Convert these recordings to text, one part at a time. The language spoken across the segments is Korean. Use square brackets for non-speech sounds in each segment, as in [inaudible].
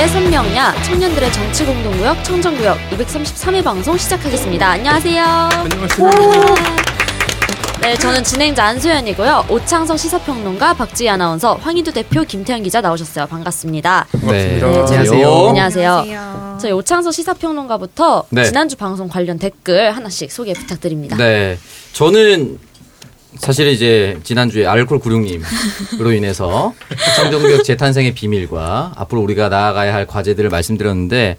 정치의 선명야 청년들의 정치 공동구역 청정구역 233회 방송 시작하겠습니다. 안녕하세요. 안녕하세요. 네, 저는 진행자 안소연이고요. 오창석 시사평론가 박지희 아나운서, 황희두 대표, 김태현 기자 나오셨어요. 반갑습니다. 네, 안녕하세요. 안녕하세요. 저희 오창석 시사평론가부터 네. 지난주 방송 관련 댓글 하나씩 소개 부탁드립니다. 네, 저는 사실 이제 지난주에 알콜 96님으로 인해서 [laughs] 청정구역 재탄생의 비밀과 앞으로 우리가 나아가야 할 과제들을 말씀드렸는데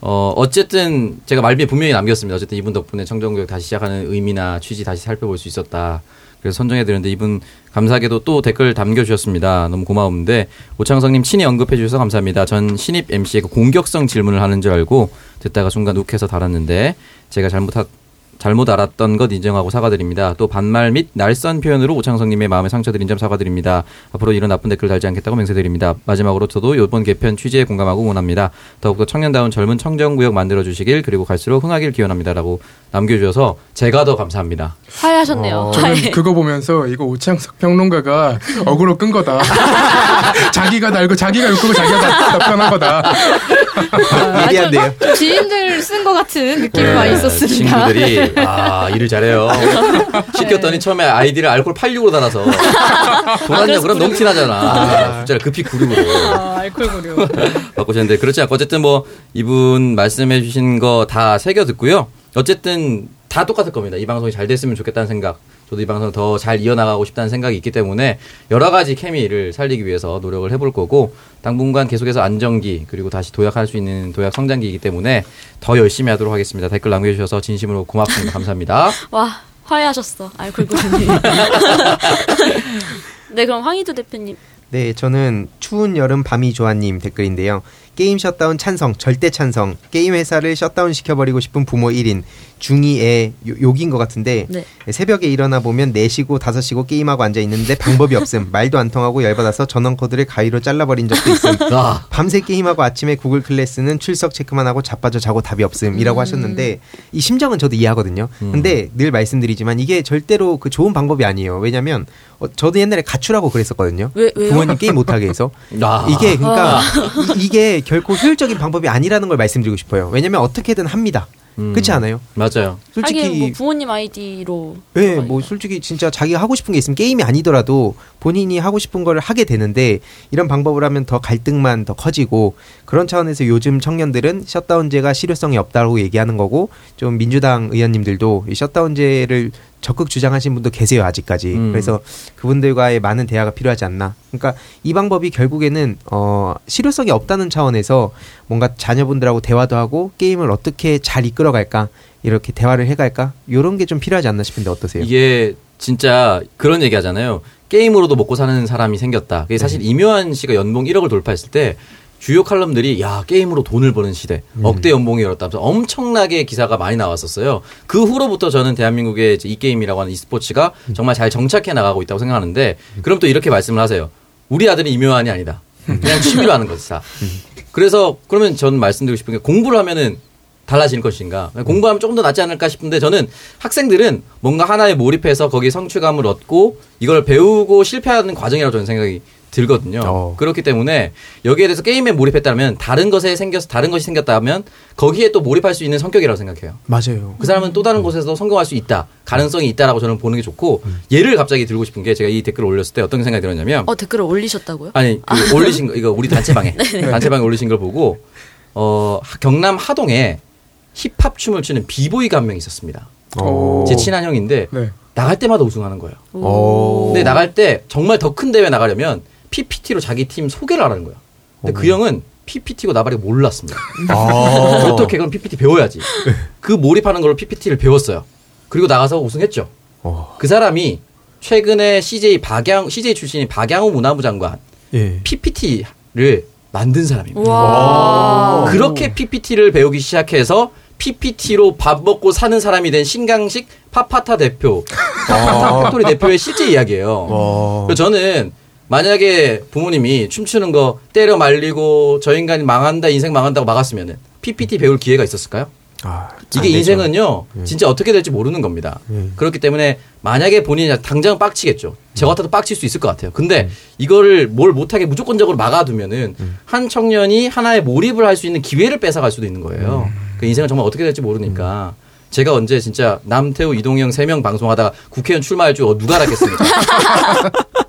어 어쨌든 제가 말미에 분명히 남겼습니다. 어쨌든 이분 덕분에 청정구역 다시 시작하는 의미나 취지 다시 살펴볼 수 있었다. 그래서 선정해 드렸는데 이분 감사하게도 또 댓글 남겨주셨습니다. 너무 고마운데 오창성님 친히 언급해 주셔서 감사합니다. 전 신입 MC의 그 공격성 질문을 하는 줄 알고 듣다가 순간 욱해서 달았는데 제가 잘못하, 잘못 알았던 것 인정하고 사과드립니다. 또 반말 및 날선 표현으로 오창성님의 마음에 상처드린 점 사과드립니다. 앞으로 이런 나쁜 댓글 달지 않겠다고 맹세드립니다. 마지막으로 저도 이번 개편 취지에 공감하고 응원합니다. 더욱더 청년다운 젊은 청정구역 만들어주시길 그리고 갈수록 흥하길 기원합니다라고 남겨주셔서 제가 더 감사합니다. 화해하셨네요. 저는 화해. 그거 보면서 이거 오창석 평론가가 [laughs] 어그로 끈 거다. [laughs] 자기가 달고 자기가 욕하고 자기가 다- 답변한 거다. 예리한데요. 좀 지인들 쓴 것 같은 느낌이 네, 많이 있었습니다. 친구들이 아 일을 잘해요. 시켰더니 처음에 아이디를 알콜 86으로 달아서 돈 왔냐 그럼 너무 티나잖아. 숫자를 급히 96으로. 아, 알콜 고려. 바꾸셨는데 그렇지 않고 어쨌든 뭐 이분 말씀해 주신 거 다 새겨 듣고요. 어쨌든 다 똑같을 겁니다. 이 방송이 잘 됐으면 좋겠다는 생각. 저도 이 방송 더잘 이어나가고 싶다는 생각이 있기 때문에 여러 가지 케미를 살리기 위해서 노력을 해볼 거고 당분간 계속해서 안정기 그리고 다시 도약할 수 있는 도약 성장기이기 때문에 더 열심히 하도록 하겠습니다. 댓글 남겨주셔서 진심으로 고맙습니다. 감사합니다. [laughs] 와, 화해하셨어. 알콜 구님 [laughs] 네, 그럼 황희두 대표님. 네, 저는 추운 여름 밤이 좋아님 댓글인데요. 게임 셧다운 찬성, 절대 찬성. 게임 회사를 셧다운 시켜버리고 싶은 부모 1인. 중2의 욕인 것 같은데 네. 새벽에 일어나 보면 4시고 5시고 게임하고 앉아 있는데 방법이 없음. [laughs] 말도 안 통하고 열받아서 전원 코드를 가위로 잘라버린 적도 있음. [laughs] 아, 밤새 게임하고 아침에 구글 클래스는 출석 체크만 하고 자빠져 자고 답이 없음이라고 하셨는데 이 심정은 저도 이해하거든요. 음. 근데 늘 말씀드리지만 이게 절대로 그 좋은 방법이 아니에요. 왜냐면 어, 저도 옛날에 가출하고 그랬었거든요. 왜? 부모님 게임 못하게 해서 [laughs] 아. 이게 그러니까 이- 이게 결코 효율적인 방법이 아니라는 걸 말씀드리고 싶어요. 왜냐면 어떻게든 합니다. 음. 그렇지 않아요? 맞아요. 솔직히 하긴 뭐 부모님 아이디로. 네, 뭐 솔직히 진짜 자기가 하고 싶은 게 있으면 게임이 아니더라도 본인이 하고 싶은 걸 하게 되는데 이런 방법을 하면 더 갈등만 더 커지고 그런 차원에서 요즘 청년들은 셧다운제가 실효성이 없다고 얘기하는 거고 좀 민주당 의원님들도 이 셧다운제를 적극 주장하신 분도 계세요 아직까지 음. 그래서 그분들과의 많은 대화가 필요하지 않나 그러니까 이 방법이 결국에는 어 실효성이 없다는 차원에서 뭔가 자녀분들하고 대화도 하고 게임을 어떻게 잘 이끌어갈까 이렇게 대화를 해갈까 이런 게 좀 필요하지 않나 싶은데 어떠세요? 이게 진짜 그런 얘기 하잖아요. 게임으로도 먹고 사는 사람이 생겼다. 그게 사실 이묘한 씨가 연봉 1억을 돌파했을 때 주요 칼럼들이 야 게임으로 돈을 버는 시대 억대 연봉이 열었다면서 엄청나게 기사가 많이 나왔었어요. 그 후로부터 저는 대한민국의 이 게임이라고 하는 e스포츠가 정말 잘 정착해 나가고 있다고 생각하는데 그럼 또 이렇게 말씀을 하세요. 우리 아들은 이묘한이 아니다. 그냥 취미로 하는 것이다. 그래서 그러면 저는 말씀드리고 싶은 게 공부를 하면은 달라질 것인가 공부하면 조금 더 낫지 않을까 싶은데 저는 학생들은 뭔가 하나에 몰입해서 거기에 성취감을 얻고 이걸 배우고 실패하는 과정이라고 저는 생각이 들거든요. 어. 그렇기 때문에 여기에 대해서 게임에 몰입했다면 다른 것에 생겨서 다른 것이 생겼다면 거기에 또 몰입할 수 있는 성격이라고 생각해요. 맞아요. 그 사람은 또 다른 곳에서 성공할 수 있다. 가능성이 있다라고 저는 보는 게 좋고 예를 갑자기 들고 싶은 게 제가 이 댓글을 올렸을 때 어떤 생각이 들었냐면 어, 댓글을 올리셨다고요? 아니 그 [laughs] 올리신 거 이거 우리 단체방에 [laughs] 단체방에 올리신 걸 보고 어 경남 하동에 힙합 춤을 추는 비보이가 한 명 있었습니다. 어. 제 친한 형인데 네. 나갈 때마다 우승하는 거예요. 오. 근데 나갈 때 정말 더 큰 대회 나가려면 PPT로 자기 팀 소개를 하라는 거야. 근데 그 형은 PPT고 나발이 몰랐습니다. 아. [laughs] 어떻게 그럼 PPT 배워야지. 그 몰입하는 걸로 PPT를 배웠어요. 그리고 나가서 우승했죠. 어. 그 사람이 최근에 CJ 박양 CJ 출신인 박양호 문화부 장관 예. PPT를 만든 사람입니다. 와. 그렇게 PPT를 배우기 시작해서 PPT로 밥 먹고 사는 사람이 된 신강식 파파타 대표, 파파타 팩토리 대표의 실제 이야기예요. 어. 그래서 저는 만약에 부모님이 춤추는 거 때려 말리고 저 인간이 망한다 인생 망한다고 막았으면은 PPT 배울 기회가 있었을까요? 아, 이게. 인생은요, 진짜 어떻게 될지 모르는 겁니다. 네. 그렇기 때문에 만약에 본인이 당장 빡치겠죠. 저 같아도 빡칠 수 있을 것 같아요. 근데 이거를 뭘 못하게 무조건적으로 막아두면은 한 청년이 하나의 몰입을 할 수 있는 기회를 뺏어갈 수도 있는 거예요. 그 인생은 정말 어떻게 될지 모르니까. 제가 언제 진짜 남태우, 이동영 세 명 방송하다가 국회의원 출마할 줄 누가 알았겠습니까? [laughs]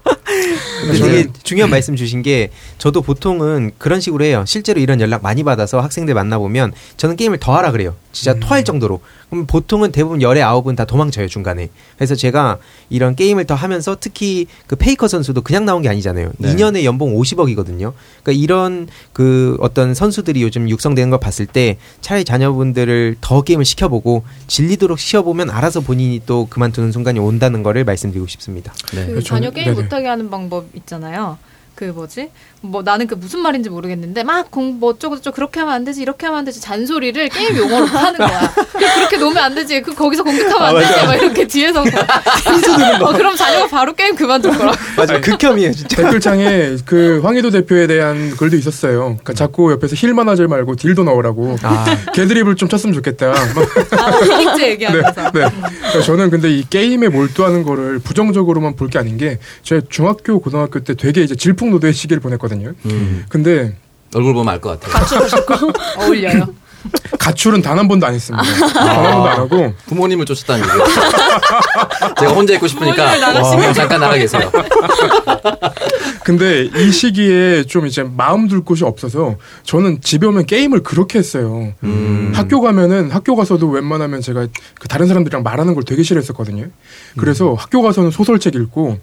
근데 되게 중요한 말씀 주신 게 저도 보통은 그런 식으로 해요. 실제로 이런 연락 많이 받아서 학생들 만나보면 저는 게임을 더 하라 그래요. 진짜 토할 정도로. 그럼 보통은 대부분 열의 아홉은 다 도망쳐요 중간에. 그래서 제가 이런 게임을 더 하면서 특히 그 페이커 선수도 그냥 나온 게 아니잖아요. 네. 2년에 연봉 50억이거든요. 그러니까 이런 그 어떤 선수들이 요즘 육성되는 걸 봤을 때 차라리 자녀분들을 더 게임을 시켜보고 질리도록 시켜보면 알아서 본인이 또 그만두는 순간이 온다는 거를 말씀드리고 싶습니다. 네. 그 저는- 자녀 게임 네네. 못하게 하는 방법 있잖아요. 그 뭐지? 뭐 나는 그 무슨 말인지 모르겠는데 막 공 뭐 어쩌고 저쩌고 그렇게 하면 안 되지 이렇게 하면 안 되지 잔소리를 게임 용어로 하는 거야. 그 그렇게 놓으면 안 되지. 그 거기서 공격하면 안 되지. 막 이렇게 뒤에서 [laughs] 어, 그럼 자녀가 바로 게임 그만둘 거라. 맞아, 극혐이에요 진짜. 댓글창에 그 황희도 대표에 대한 글도 있었어요. 그러니까 자꾸 옆에서 힐만 하지 말고 딜도 넣으라고. 아, 개드립을 좀 쳤으면 좋겠다. 막 아, 네, 얘기하면서. 네. 그러니까 저는 근데 이 게임에 몰두하는 거를 부정적으로만 볼 게 아닌 게 제가 중학교 고등학교 때 되게 이제 질풍 노도의 시기를 보냈거든요. 음, 근데 얼굴 보면 알 것 같아요. [laughs] 어울려요. 가출은 단 한 번도 안 했습니다. 단 한 번도 안 하고 부모님을 쫓았다는 얘기예요. [laughs] 제가 혼자 있고 싶으니까 부모님 잠깐 나가 계세요. [laughs] 근데 이 시기에 좀 이제 마음 둘 곳이 없어서 저는 집에 오면 게임을 그렇게 했어요. 음. 학교 가면은 학교 가서도 웬만하면 제가 그 다른 사람들이랑 말하는 걸 되게 싫어했었거든요. 그래서 학교 가서는 소설책 읽고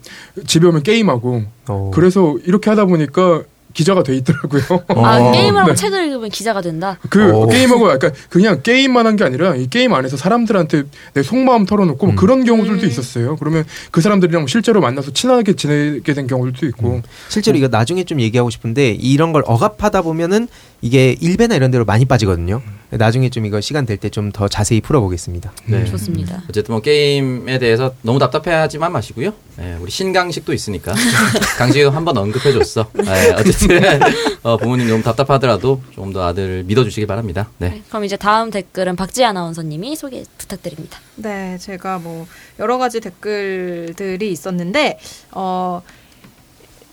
집에 오면 게임하고 어. 그래서 이렇게 하다 보니까 기자가 돼 있더라고요. 아, [laughs] 어. 게임을 하고 네. 책을 읽으면 기자가 된다. 그 어. 게임하고 약간 그냥 게임만 한 게 아니라 이 게임 안에서 사람들한테 내 속마음 털어놓고 뭐 그런 경우들도 있었어요. 그러면 그 사람들이랑 실제로 만나서 친하게 지내게 된 경우들도 있고 실제로 이거 나중에 좀 얘기하고 싶은데 이런 걸 억압하다 보면은 이게 일베나 이런 데로 많이 빠지거든요. 나중에 좀 이거 시간 될 때 좀 더 자세히 풀어보겠습니다. 네. 좋습니다. 어쨌든 뭐 게임에 대해서 너무 답답해하지만 마시고요. 네, 우리 신강식도 있으니까 [laughs] 강식이 한번 언급해줬어. 네, 어쨌든 어, 부모님 너무 답답하더라도 조금 더 아들을 믿어주시기 바랍니다. 네. 네, 그럼 이제 다음 댓글은 박지 아나운서님이 소개 부탁드립니다. 네, 제가 뭐 여러 가지 댓글들이 있었는데 어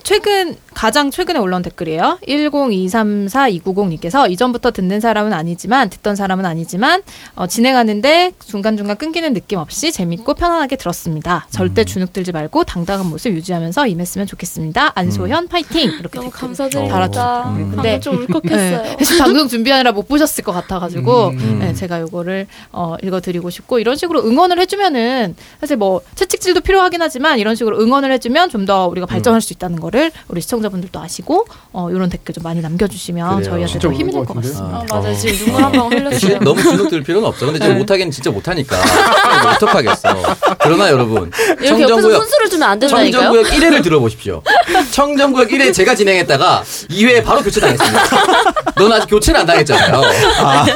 최근 가장 최근에 올라온 댓글이에요. 10234-290님께서 이전부터 듣는 사람은 아니지만 듣던 사람은 아니지만 어, 진행하는데 중간중간 끊기는 느낌 없이 재밌고 편안하게 들었습니다. 절대 주눅 들지 말고 당당한 모습 유지하면서 임했으면 좋겠습니다. 안소현 파이팅 [laughs] 이렇게 너무 감사드립니다. 방금 근데 좀 울컥했어요. 네. [laughs] 방송 준비하느라 못 보셨을 것 같아가지고 음. 네, 제가 요거를 어, 읽어드리고 싶고 이런 식으로 응원을 해주면은 사실 뭐 채찍질도 필요하긴 하지만 이런 식으로 응원을 해주면 좀 더 우리가 발전할 수 있다는 거를 우리 시청자분들도 아시고 어, 이런 댓글 좀 많이 남겨주시면 그래요. 저희한테 좀 힘이 될것것 같습니다. 아, 맞아요. 지금 눈물 한 방 흘렸어요. 너무 주눅 들 필요는 없죠. 근데 지금 네. 못하기는 진짜 못하니까. 뭐 어떡하겠어. 그러나 여러분. 청정구역, 순수를 주면 안 된다니까요? 청정구역 1회를 들어보십시오. 청정구역 1회 제가 진행했다가 2회에 바로 교체 당했습니다. 넌 아직 교체를 안 당했잖아요.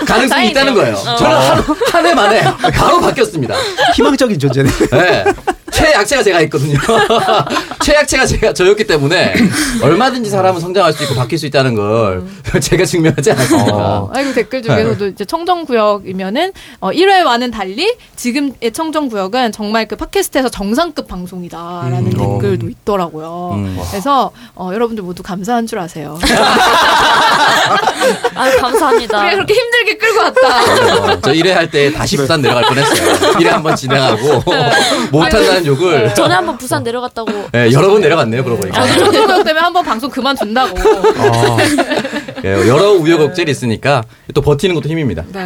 가능성이 다행이네요. 있다는 거예요. 저는 한, 한해 만에 바로 바뀌었습니다. 희망적인 존재네. 네. 최약체가 제가 있거든요. [laughs] 최약체가 제가 저였기 때문에 얼마든지 사람은 성장할 수 있고 바뀔 수 있다는 걸 제가 증명하지 않았습니까? 어, 아이고 댓글 중에서도 이제 청정 구역이면은 어, 1회와는 달리 지금의 청정 구역은 정말 그 팟캐스트에서 정상급 방송이다라는 음, 어. 댓글도 있더라고요. 음. 그래서 어, 여러분들 모두 감사한 줄 아세요. [laughs] 아, 감사합니다. 우리가 그렇게 힘들게 끌고 왔다. 어, 저 1회 할 때 다시 부산 내려갈 뻔했어요. 1회 한번 진행하고 못한다는 욕을 전에 한번 부산 내려갔다고. [laughs] 네, 여러 번 내려갔네요. 그러고 보니까 아, 청정구역 때문에 한번 방송 그만둔다고. 예, 여러 우여곡절이 있으니까 또 버티는 것도 힘입니다. 네,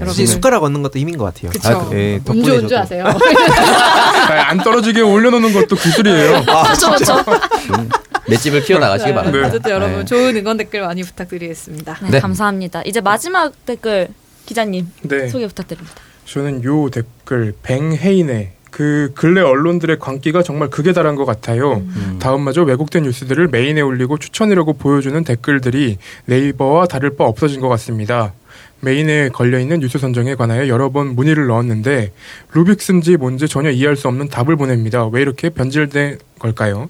역시 여러분. 숟가락 얻는 것도 힘인 것 같아요. 그쵸. 아, 예, 덕분에 운주 운주. 하세요. 아, 안 떨어지게 올려놓는 것도 기술이에요. 그렇죠, 그렇죠. 맷집을 키워 나가시기 바랍니다. 어쨌든 여러분 네. 좋은 응원 댓글 많이 부탁드리겠습니다. 네, 네. 감사합니다. 이제 마지막 댓글 기자님 네. 소개 부탁드립니다. 저는 요 댓글 뱅헤인의 그 근래 언론들의 광기가 정말 극에 달한 것 같아요. 음. 다음마저 왜곡된 뉴스들을 메인에 올리고 추천이라고 보여주는 댓글들이 네이버와 다를 바 없어진 것 같습니다. 메인에 걸려있는 뉴스 선정에 관하여 여러 번 문의를 넣었는데 루빅스인지 뭔지 전혀 이해할 수 없는 답을 보냅니다. 왜 이렇게 변질된 걸까요?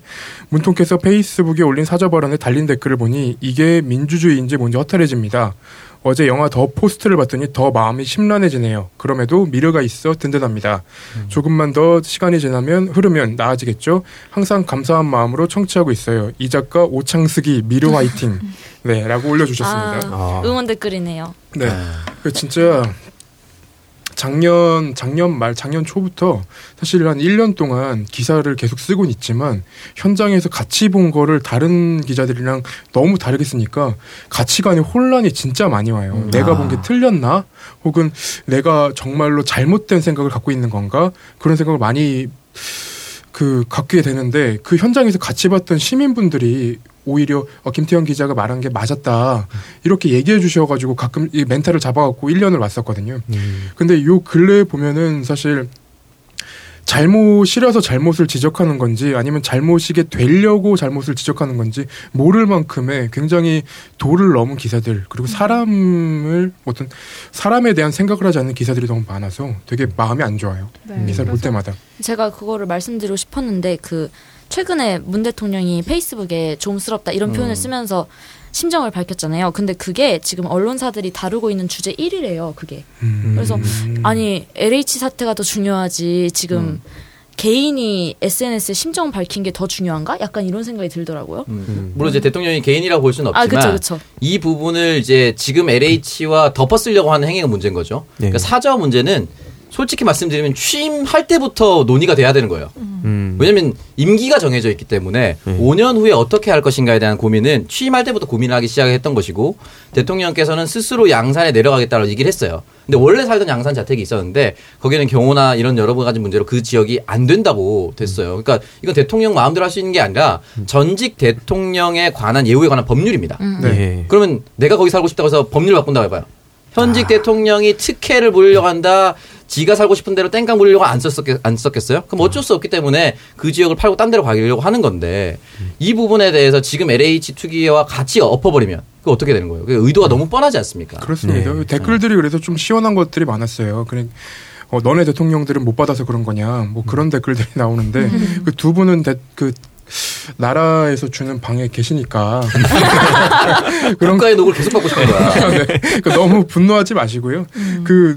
문통께서 페이스북에 올린 사저 발언에 달린 댓글을 보니 이게 민주주의인지 뭔지 허탈해집니다. 어제 영화 더 포스트를 봤더니 더 마음이 심란해지네요. 그럼에도 미래가 있어 든든합니다. 조금만 더 시간이 지나면 흐르면 나아지겠죠. 항상 감사한 마음으로 청취하고 있어요. 이 작가 오창숙이 미르 화이팅. [laughs] 네, 라고 올려주셨습니다. 아, 아. 응원 댓글이네요. 네. 그 진짜 작년 작년 말 작년 초부터 사실 한 1년 동안 기사를 계속 쓰고 있지만 현장에서 같이 본 거를 다른 기자들이랑 너무 다르게 쓰니까 가치관의 혼란이 진짜 많이 와요. 내가 본 게 틀렸나? 혹은 내가 정말로 잘못된 생각을 갖고 있는 건가? 그런 생각을 많이 그 갖게 되는데 그 현장에서 같이 봤던 시민분들이 오히려 어, 김태현 기자가 말한 게 맞았다 이렇게 얘기해 주셔가지고 가끔 이 멘탈을 잡아갖고 1년을 왔었거든요. 근데 요 근래 보면은 사실 잘못이라서 잘못을 지적하는 건지 아니면 잘못이게 되려고 잘못을 지적하는 건지 모를 만큼의 굉장히 도를 넘은 기사들 그리고 사람을 어떤 사람에 대한 생각을 하지 않는 기사들이 너무 많아서 되게 마음이 안 좋아요. 네. 기사를 볼 때마다. 제가 그거를 말씀드리고 싶었는데 그 최근에 문 대통령이 페이스북에 좀스럽다 이런 표현을 쓰면서 심정을 밝혔잖아요. 근데 그게 지금 언론사들이 다루고 있는 주제 1위래요. 그게. 음. 그래서 아니 LH 사태가 더 중요하지 지금 개인이 SNS에 심정 밝힌 게 더 중요한가? 약간 이런 생각이 들더라고요. 음. 물론 이제 대통령이 개인이라고 볼 수는 아, 없지만 그쵸, 그쵸. 이 부분을 이제 지금 LH와 덮어쓰려고 하는 행위가 문제인 거죠. 네. 그러니까 사저 문제는 솔직히 말씀드리면 취임할 때부터 논의가 돼야 되는 거예요. 음. 왜냐면 임기가 정해져 있기 때문에 네. 5년 후에 어떻게 할 것인가에 대한 고민은 취임할 때부터 고민을 하기 시작했던 것이고 대통령께서는 스스로 양산에 내려가겠다고 얘기를 했어요. 근데 원래 살던 양산 자택이 있었는데 거기는 경호나 이런 여러 가지 문제로 그 지역이 안 된다고 됐어요. 그러니까 이건 대통령 마음대로 할 수 있는 게 아니라 전직 대통령에 관한 예우에 관한 법률입니다. 네. 그러면 내가 거기 살고 싶다고 해서 법률 바꾼다고 해봐요. 현직 대통령이 특혜를 보려고 한다. 지가 살고 싶은 대로 땡깡 부리려고 안 썼겠, 안 썼겠어요? 그럼 어쩔 수 없기 때문에 그 지역을 팔고 딴 데로 가려고 하는 건데 이 부분에 대해서 지금 LH 투기와 같이 엎어버리면 그 어떻게 되는 거예요? 그 의도가 너무 뻔하지 않습니까? 그렇습니다. 네. 댓글들이 그래서 좀 시원한 것들이 많았어요. 그래, 어, 너네 대통령들은 못 받아서 그런 거냐, 뭐 그런 댓글들이 나오는데 그두 분은 대, 그 나라에서 주는 방에 계시니까 [laughs] 그런 국가의 녹을 계속 받고 싶은 거야. [laughs] 네. 그 너무 분노하지 마시고요. 그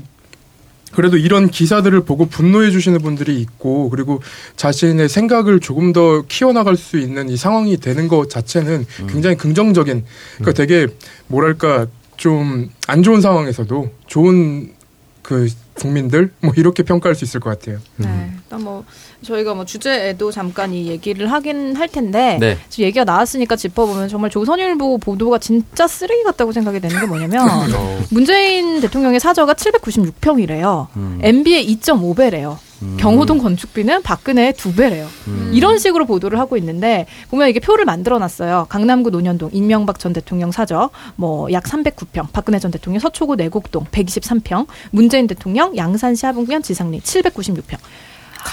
그래도 이런 기사들을 보고 분노해 주시는 분들이 있고 그리고 자신의 생각을 조금 더 키워나갈 수 있는 이 상황이 되는 것 자체는 굉장히 긍정적인 그러니까 되게 뭐랄까 좀 안 좋은 상황에서도 좋은 그 국민들 뭐 이렇게 평가할 수 있을 것 같아요. 네. 일단 뭐 저희가 뭐 주제에도 잠깐 이 얘기를 하긴 할 텐데 네. 지금 얘기가 나왔으니까 짚어보면 정말 조선일보 보도가 진짜 쓰레기 같다고 생각이 되는 게 뭐냐면 [laughs] 문재인 대통령의 사저가 796평이래요. 음. MB의 2.5배래요. 경호동 건축비는 박근혜의 두 배래요. 이런 식으로 보도를 하고 있는데 보면 이게 표를 만들어 놨어요. 강남구 논현동 이명박 전 대통령 사저 뭐 약 309평, 박근혜 전 대통령 서초구 내곡동 123평, 문재인 대통령 양산시 하bun구현 지상리 796평.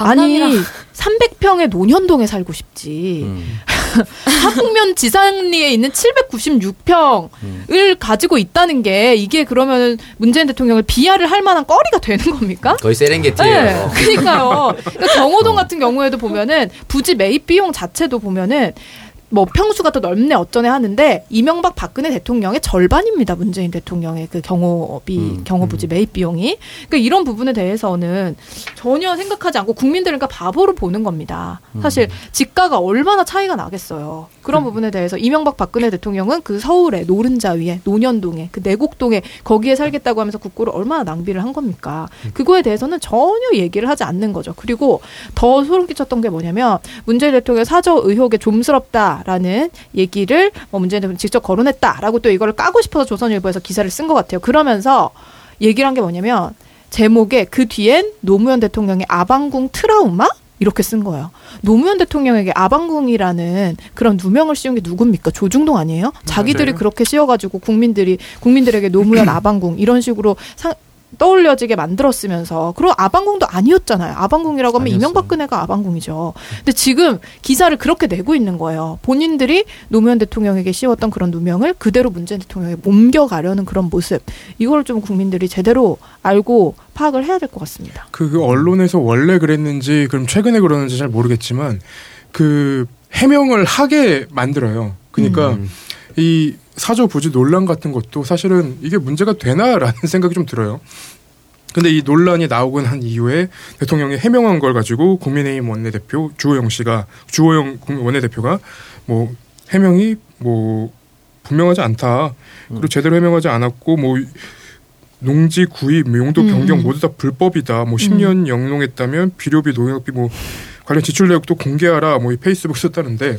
아니 강남이랑 300평의 논현동에 살고 싶지. 음. [laughs] 하북면 지상리에 있는 796평을 가지고 있다는 게 이게 그러면 문재인 대통령을 비하를 할 만한 거리가 되는 겁니까? 거의 세렝게티예요. 네, 그러니까요. 그러니까 경호동 같은 경우에도 보면은 부지 매입 비용 자체도 보면은 뭐 평수가 더 넓네 어쩌네 하는데 이명박 박근혜 대통령의 절반입니다. 문재인 대통령의 그 경호비 음, 경호부지 매입 비용이. 그러니까 이런 부분에 대해서는 전혀 생각하지 않고 국민들을 그러니까 바보로 보는 겁니다. 사실 집가가 얼마나 차이가 나겠어요. 그런 부분에 대해서 이명박 박근혜 대통령은 그 서울의 노른자 위에 논현동에 그 내곡동에 거기에 살겠다고 하면서 국고를 얼마나 낭비를 한 겁니까? 그거에 대해서는 전혀 얘기를 하지 않는 거죠. 그리고 더 소름 끼쳤던 게 뭐냐면 문재인 대통령 사저 의혹에 좀스럽다 라는 얘기를 뭐 문재인 대통령 직접 거론했다라고 또 이거를 까고 싶어서 조선일보에서 기사를 쓴 것 같아요. 그러면서 얘기를 한 게 뭐냐면 제목에 그 뒤엔 노무현 대통령의 아방궁 트라우마 이렇게 쓴 거예요. 노무현 대통령에게 아방궁이라는 그런 누명을 씌운 게 누굽니까? 조중동 아니에요? 자기들이 맞아요. 그렇게 씌워가지고 국민들이 국민들에게 노무현 [clears throat] 아방궁 이런 식으로 상, 떠올려지게 만들었으면서 그리고 아방궁도 아니었잖아요. 아방궁이라고 하면 아니었어요. 이명박근혜가 아방궁이죠. 근데 지금 기사를 그렇게 내고 있는 거예요. 본인들이 노무현 대통령에게 씌웠던 그런 누명을 그대로 문재인 대통령에게 옮겨가려는 그런 모습. 이걸 좀 국민들이 제대로 알고 파악을 해야 될 것 같습니다. 그 언론에서 원래 그랬는지 그럼 최근에 그러는지 잘 모르겠지만 그 해명을 하게 만들어요. 그러니까 음. 이 사저 부지 논란 같은 것도 사실은 이게 문제가 되나라는 [laughs] 생각이 좀 들어요. 근데 이 논란이 나오고 난 이후에 대통령이 해명한 걸 가지고 국민의힘 원내대표 주호영 씨가 주호영 국- 원내대표가 뭐 해명이 뭐 분명하지 않다. 그리고 제대로 해명하지 않았고 뭐 농지 구입, 용도 변경 음. 모두 다 불법이다. 뭐 10년 영농했다면 비료비, 농약비 뭐 관련 지출 내역도 공개하라. 뭐 이 페이스북 썼다는데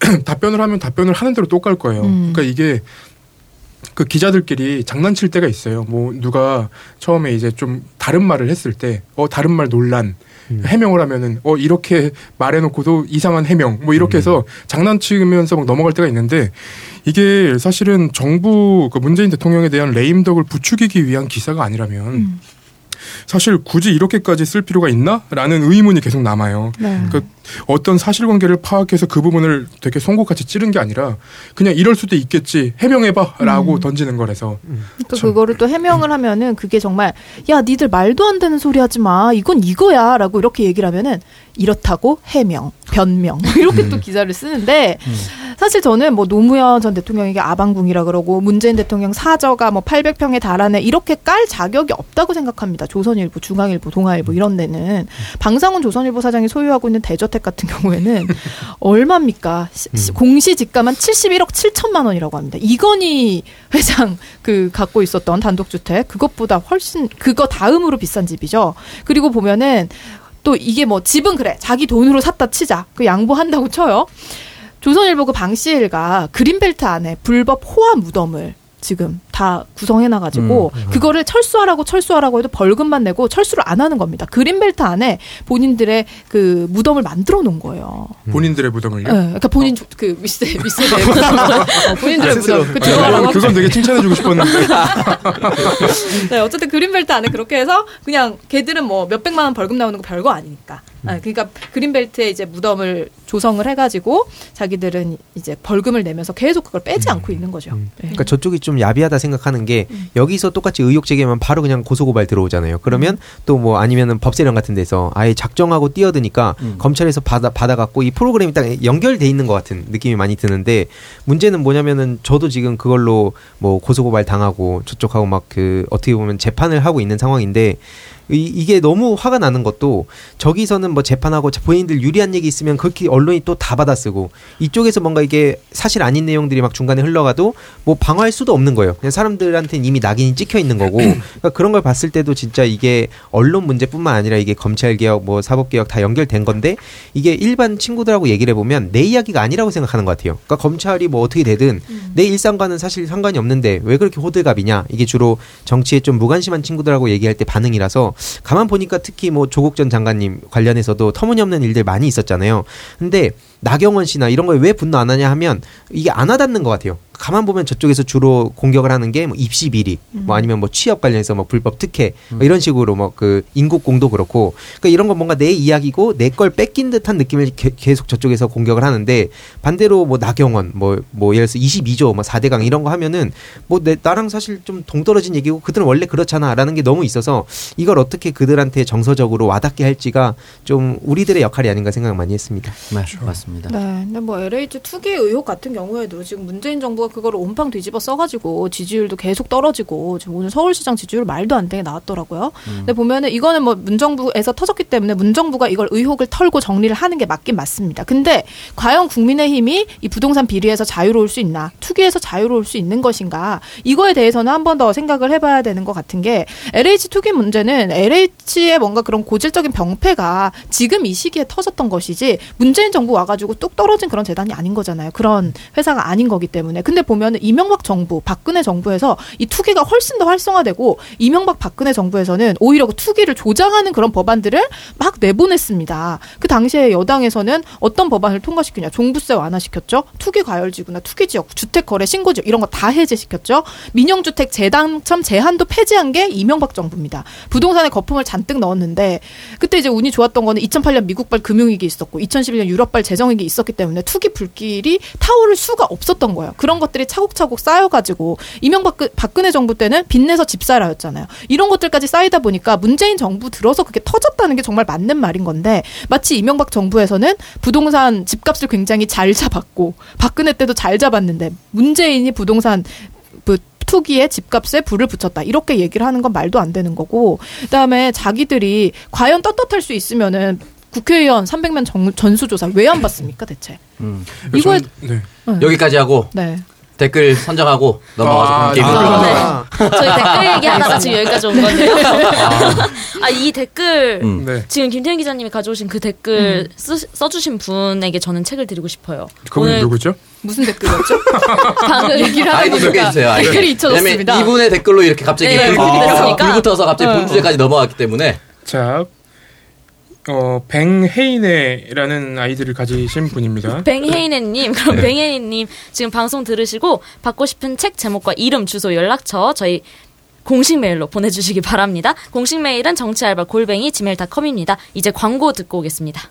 [clears throat] 답변을 하면 답변을 하는 대로 또깔 거예요. 음. 그러니까 이게 그 기자들끼리 장난칠 때가 있어요. 뭐 누가 처음에 이제 좀 다른 말을 했을 때, 어 다른 말 논란 해명을 하면은 어 이렇게 말해놓고도 이상한 해명 뭐 이렇게 해서 장난치면서 막 넘어갈 때가 있는데 이게 사실은 정부 그 문재인 대통령에 대한 레임덕을 부추기기 위한 기사가 아니라면 음. 사실 굳이 이렇게까지 쓸 필요가 있나?라는 의문이 계속 남아요. 네. 그 어떤 사실관계를 파악해서 그 부분을 되게 송곳같이 찌른 게 아니라 그냥 이럴 수도 있겠지 해명해봐라고 음. 던지는 거라서 그러니까 그거를 또 해명을 하면은 그게 정말 야 니들 말도 안 되는 소리 하지 마 이건 이거야라고 이렇게 얘기를 하면은 이렇다고 해명 변명 뭐 [laughs] 이렇게 또 기사를 쓰는데 사실 저는 뭐 노무현 전 대통령에게 아방궁이라 그러고 문재인 대통령 사저가 뭐 800평에 달하네 이렇게 깔 자격이 없다고 생각합니다. 조선일보 중앙일보 동아일보 이런 데는. 방상훈 조선일보 사장이 소유하고 있는 대저택 같은 경우에는 [laughs] 얼마입니까? 시- 시- 공시지가만 71억 7천만 원이라고 합니다. 이건희 회장 그 갖고 있었던 단독주택 그것보다 훨씬 그거 다음으로 비싼 집이죠. 그리고 보면은 또 이게 뭐 집은 그래. 자기 돈으로 샀다 치자. 그 양보한다고 쳐요. 조선일보 그 방씨일가 그린벨트 안에 불법 호화 무덤을 지금 다 구성해놔가지고 그거를 철수하라고 철수하라고 해도 벌금만 내고 철수를 안 하는 겁니다. 그린벨트 안에 본인들의 그 무덤을 만들어 놓은 거예요. 본인들의 무덤을요. 네, 그러니까 본인 조- 그 미스 미스 [laughs] 어, 본인들의 무덤 그 아, 들어가라고 그건, 그건 되게 칭찬해주고 싶었는데 [laughs] 네, 어쨌든 그린벨트 안에 그렇게 해서 그냥 걔들은 뭐 몇백만 원 벌금 나오는 거 별거 아니니까. 아, 그러니까 그린벨트에 이제 무덤을 조성을 해가지고 자기들은 이제 벌금을 내면서 계속 그걸 빼지 않고 있는 거죠. 네. 그러니까 저쪽이 좀 야비하다 생각하는 게 여기서 똑같이 의혹 제기하면 바로 그냥 고소 고발 들어오잖아요. 그러면 또 뭐 아니면은 법세령 같은 데서 아예 작정하고 뛰어드니까 검찰에서 받아 받아갖고 이 프로그램이 딱 연결돼 있는 것 같은 느낌이 많이 드는데 문제는 뭐냐면은 저도 지금 그걸로 뭐 고소 고발 당하고 저쪽하고 막 그 어떻게 보면 재판을 하고 있는 상황인데 이, 이게 너무 화가 나는 것도 저기서는 뭐 재판하고 본인들 유리한 얘기 있으면 그렇게 언론이 또 다 받아쓰고 이쪽에서 뭔가 이게 사실 아닌 내용들이 막 중간에 흘러가도 뭐 방어할 수도 없는 거예요. 그냥 사람들한테는 이미 낙인이 찍혀 있는 거고 [clears throat] 그러니까 그런 걸 봤을 때도 진짜 이게 언론 문제뿐만 아니라 이게 검찰 개혁 뭐 사법 개혁 다 연결된 건데 이게 일반 친구들하고 얘기를 해보면 내 이야기가 아니라고 생각하는 것 같아요. 그러니까 검찰이 뭐 어떻게 되든 내 일상과는 사실 상관이 없는데 왜 그렇게 호들갑이냐 이게 주로 정치에 좀 무관심한 친구들하고 얘기할 때 반응이라서 가만 보니까 특히 뭐 조국 전 장관님 관련해서도 터무니없는 일들 많이 있었잖아요. 근데 나경원 씨나 이런 거에 왜 분노 안 하냐 하면 이게 안 와닿는 것 같아요. 가만 보면 저쪽에서 주로 공격을 하는 게 뭐 입시 비리, 뭐 아니면 뭐 취업 관련해서 뭐 불법 특혜 뭐 이런 식으로 뭐 그 인국공도 그렇고 그러니까 이런 건 뭔가 내 이야기고 내 걸 뺏긴 듯한 느낌을 게- 계속 저쪽에서 공격을 하는데 반대로 뭐 나경원 뭐뭐 예를 들어서 22조 뭐 4대강 이런 거 하면은 뭐 내 나랑 사실 좀 동떨어진 얘기고 그들은 원래 그렇잖아라는 게 너무 있어서 이걸 어떻게 그들한테 정서적으로 와닿게 할지가 좀 우리들의 역할이 아닌가 생각 많이 했습니다. 네, 맞습니다. 네, 근데 뭐 LH 투기 의혹 같은 경우에도 지금 문재인 정부가 그거를 온팡 뒤집어 써가지고 지지율도 계속 떨어지고 지금 오늘 서울시장 지지율 말도 안 되게 나왔더라고요. 근데 보면은 이거는 뭐 문정부에서 터졌기 때문에 문정부가 이걸 의혹을 털고 정리를 하는 게 맞긴 맞습니다. 근데 과연 국민의힘이 이 부동산 비리에서 자유로울 수 있나, 투기에서 자유로울 수 있는 것인가 이거에 대해서는 한 번 더 생각을 해봐야 되는 것 같은 게 LH 투기 문제는 LH의 뭔가 그런 고질적인 병폐가 지금 이 시기에 터졌던 것이지 문재인 정부 와가 지고 뚝 떨어진 그런 재단이 아닌 거잖아요. 그런 회사가 아닌 거기 때문에. 근데 보면은 이명박 정부, 박근혜 정부에서 이 투기가 훨씬 더 활성화되고 이명박 박근혜 정부에서는 오히려 그 투기를 조장하는 그런 법안들을 막 내보냈습니다. 그 당시에 여당에서는 어떤 법안을 통과시키냐? 종부세 완화시켰죠. 투기 과열지구나 투기 지역, 주택 거래 신고 지역 이런 거 다 해제시켰죠. 민영주택 재당첨 제한도 폐지한 게 이명박 정부입니다. 부동산에 거품을 잔뜩 넣었는데 그때 이제 운이 좋았던 거는 2008년 미국발 금융위기 있었고 2011년 유럽발 재정 위기 있었기 때문에 투기 불길이 타오를 수가 없었던 거예요. 그런 것들이 차곡차곡 쌓여가지고 이명박 박근혜 정부 때는 빚내서 집사라였잖아요. 이런 것들까지 쌓이다 보니까 문재인 정부 들어서 그게 터졌다는 게 정말 맞는 말인 건데 마치 이명박 정부에서는 부동산 집값을 굉장히 잘 잡았고 박근혜 때도 잘 잡았는데 문재인이 부동산 그 투기에 집값에 불을 붙였다 이렇게 얘기를 하는 건 말도 안 되는 거고 그다음에 자기들이 과연 떳떳할 수 있으면은 국회의원 300명 정, 전수조사 왜 안 받습니까 대체? 음. 이거에 전- 네. 네. 여기까지 하고 네. 댓글 선정하고 넘어가서 아, 본 게임. 아, 네. 아. 저희 댓글 얘기하다가 지금 여기까지 온 건데요. 아, 이 댓글 음. 네. 지금 김태현 기자님이 가져오신 그 댓글 쓰, 써주신 분에게 저는 책을 드리고 싶어요. 그분이 누구죠? 무슨 댓글이었죠? [laughs] 방금 [laughs] 얘기를 하다 보니까. 댓글이 잊혀졌습니다. 이분의 댓글로 이렇게 갑자기 네, 불, 불, 됐으니까. 불 붙어서 갑자기 본 어. 주제까지 넘어갔기 때문에 자, 어, 뱅헤이네라는 아이디를 가지신 분입니다. [laughs] 뱅헤이네님, 그럼 뱅헤이네님 지금 방송 들으시고 받고 싶은 책 제목과 이름, 주소, 연락처 저희 공식 메일로 보내주시기 바랍니다. 공식 메일은 정치알바 골뱅이 gmail.com입니다. 이제 광고 듣고 오겠습니다.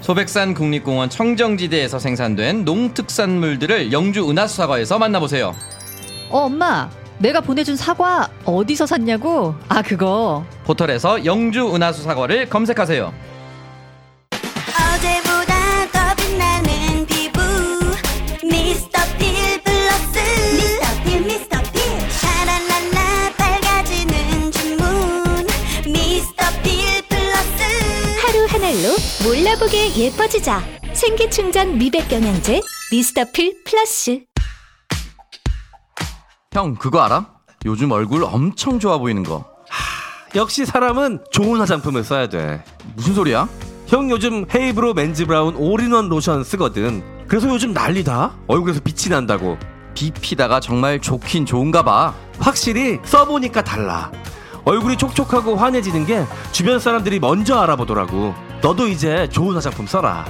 소백산 국립공원 청정지대에서 생산된 농특산물들을 영주 은하수 사과에서 만나보세요. 어, 엄마. 내가 보내준 사과 어디서 샀냐고? 아, 그거. 포털에서 영주 은하수 사과를 검색하세요. 알로 몰라보게 예뻐지자. 생기충전 미백 영양제 미스터필 플러스. 형 그거 알아? 요즘 얼굴 엄청 좋아 보이는 거. 역시 사람은 좋은 화장품을 써야 돼. 무슨 소리야? 형 요즘 헤이브로 맨즈 브라운 올인원 로션 쓰거든. 그래서 요즘 난리다. 얼굴에서 빛이 난다고. 비피다가 정말 좋긴 좋은가 봐. 확실히 써보니까 달라. 얼굴이 촉촉하고 환해지는 게 주변 사람들이 먼저 알아보더라고. 너도 이제 좋은 화장품 써라.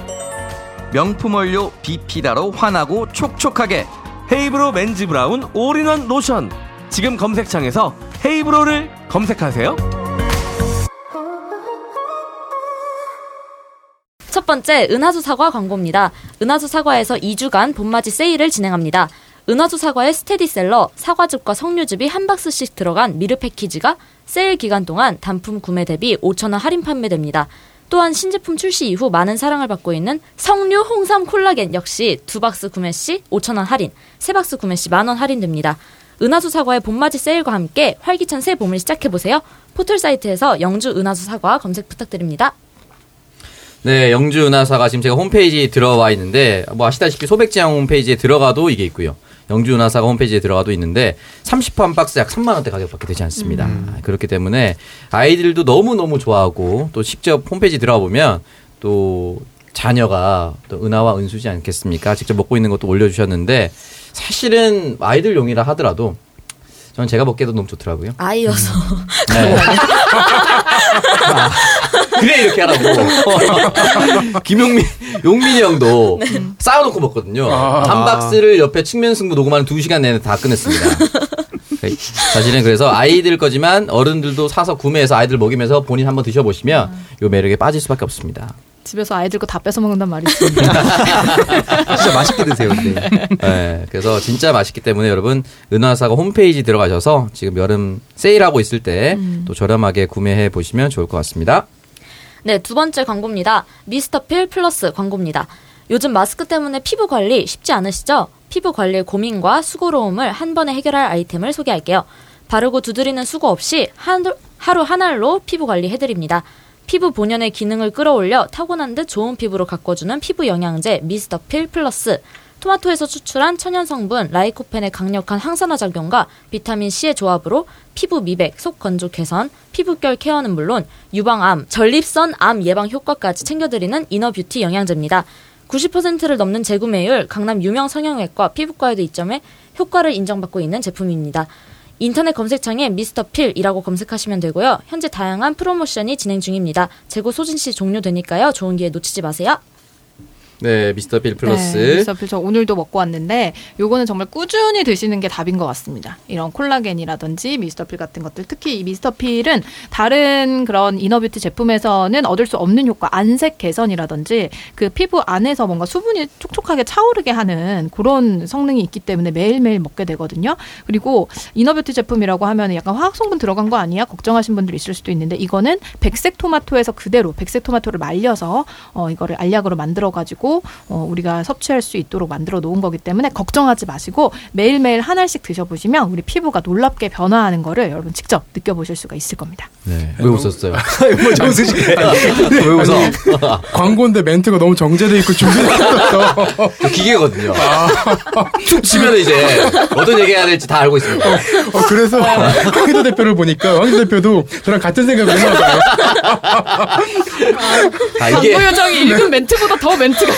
명품 원료 비피다로 환하고 촉촉하게. 헤이브로 맨즈 브라운 올인원 로션. 지금 검색창에서 헤이브로를 검색하세요. 첫 번째 은하수 사과 광고입니다. 은하수 사과에서 2주간 봄맞이 세일을 진행합니다. 은하수 사과의 스테디셀러 사과즙과 석류즙이 한 박스씩 들어간 미르 패키지가 세일 기간 동안 단품 구매 대비 5,000원 할인 판매됩니다. 또한 신제품 출시 이후 많은 사랑을 받고 있는 석류 홍삼 콜라겐 역시 두 박스 구매 시 5,000원 할인, 세 박스 구매 시 만원 할인됩니다. 은하수 사과의 봄맞이 세일과 함께 활기찬 새 봄을 시작해보세요. 포털 사이트에서 영주 은하수 사과 검색 부탁드립니다. 네, 영주 은하수 사과 지금 제가 홈페이지에 들어와 있는데 뭐 아시다시피 소백지향 홈페이지에 들어가도 이게 있고요. 영주 은하사가 홈페이지에 들어가도 있는데 30호 한 박스 약 3만 원대 가격밖에 되지 않습니다. 그렇기 때문에 아이들도 너무 너무 좋아하고 또 직접 홈페이지 들어가 보면 또 자녀가 또 은하와 은수지 않겠습니까? 직접 먹고 있는 것도 올려주셨는데 사실은 아이들용이라 하더라도 저는 제가 먹기에도 너무 좋더라고요. 아이여서 [laughs] 네. 그래 이렇게 하라고. [laughs] 김용민, 용민이 형도 쌓아놓고 먹거든요. 아. 한 박스를 옆에 측면 승부 녹음하는 두 시간 내내 다 끝냈습니다. 사실은 그래서 아이들 거지만 어른들도 사서 구매해서 아이들 먹이면서 본인 한번 드셔보시면 요 매력에 빠질 수밖에 없습니다. 집에서 아이들 거 다 뺏어 먹는단 말이 있습니다. [laughs] 진짜 맛있게 드세요, 근데. 네, 그래서 진짜 맛있기 때문에 여러분 은하사가 홈페이지 들어가셔서 지금 여름 세일하고 있을 때또 저렴하게 구매해 보시면 좋을 것 같습니다. 네, 두 번째 광고입니다. 미스터 필 플러스 광고입니다. 요즘 마스크 때문에 피부 관리 쉽지 않으시죠? 피부 관리의 고민과 수고로움을 한 번에 해결할 아이템을 소개할게요. 바르고 두드리는 수고 없이 하루, 하루 한 알로 피부 관리 해드립니다. 피부 본연의 기능을 끌어올려 타고난 듯 좋은 피부로 가꿔주는 피부 영양제 미스터 필 플러스. 토마토에서 추출한 천연 성분 라이코펜의 강력한 항산화 작용과 비타민 C의 조합으로 피부 미백, 속 건조 개선, 피부결 care는 물론 유방암, 전립선 암 예방 효과까지 챙겨드리는 inner beauty 영양제입니다. 90%를 넘는 재구매율, 강남 유명 성형외과 피부과에도 입점해 효과를 인정받고 있는 제품입니다. 인터넷 검색창에 미스터 필이라고 검색하시면 되고요. 현재 다양한 프로모션이 진행 중입니다. 재고 소진 시 종료되니까요. 좋은 기회 놓치지 마세요. 네, 미스터 필 플러스. 네, 미스터필 저 오늘도 먹고 왔는데 요거는 정말 꾸준히 드시는 게 답인 것 같습니다. 이런 콜라겐이라든지 미스터 필 같은 것들 특히 이 미스터 필은 다른 그런 inner beauty 제품에서는 얻을 수 없는 효과 안색 개선이라든지 그 피부 안에서 뭔가 수분이 촉촉하게 차오르게 하는 그런 성능이 있기 때문에 매일매일 먹게 되거든요. 그리고 inner beauty 제품이라고 하면 약간 화학 성분 들어간 거 아니야? 걱정하신 분들 있을 수도 있는데 이거는 백색 토마토에서 그대로 백색 토마토를 말려서 어 이거를 알약으로 만들어 가지고 어, 우리가 섭취할 수 있도록 만들어 놓은 거기 때문에 걱정하지 마시고 매일매일 한 알씩 드셔보시면 우리 피부가 놀랍게 변화하는 거를 여러분 직접 느껴보실 수가 있을 겁니다. 네. 왜 웃었어요? [laughs] 뭐 정수씨. 왜 웃어? 광고인데 멘트가 너무 정제돼 있고 준비되었어. 저 기계거든요. 툭 치면 이제 어떤 얘기 해야 될지 다 알고 있습니다. 어, 그래서 황희도 대표를 보니까 황희도 대표도 저랑 같은 생각을 했나 봐요. 아, 이게 광고 요정이 읽은 멘트보다 더 멘트가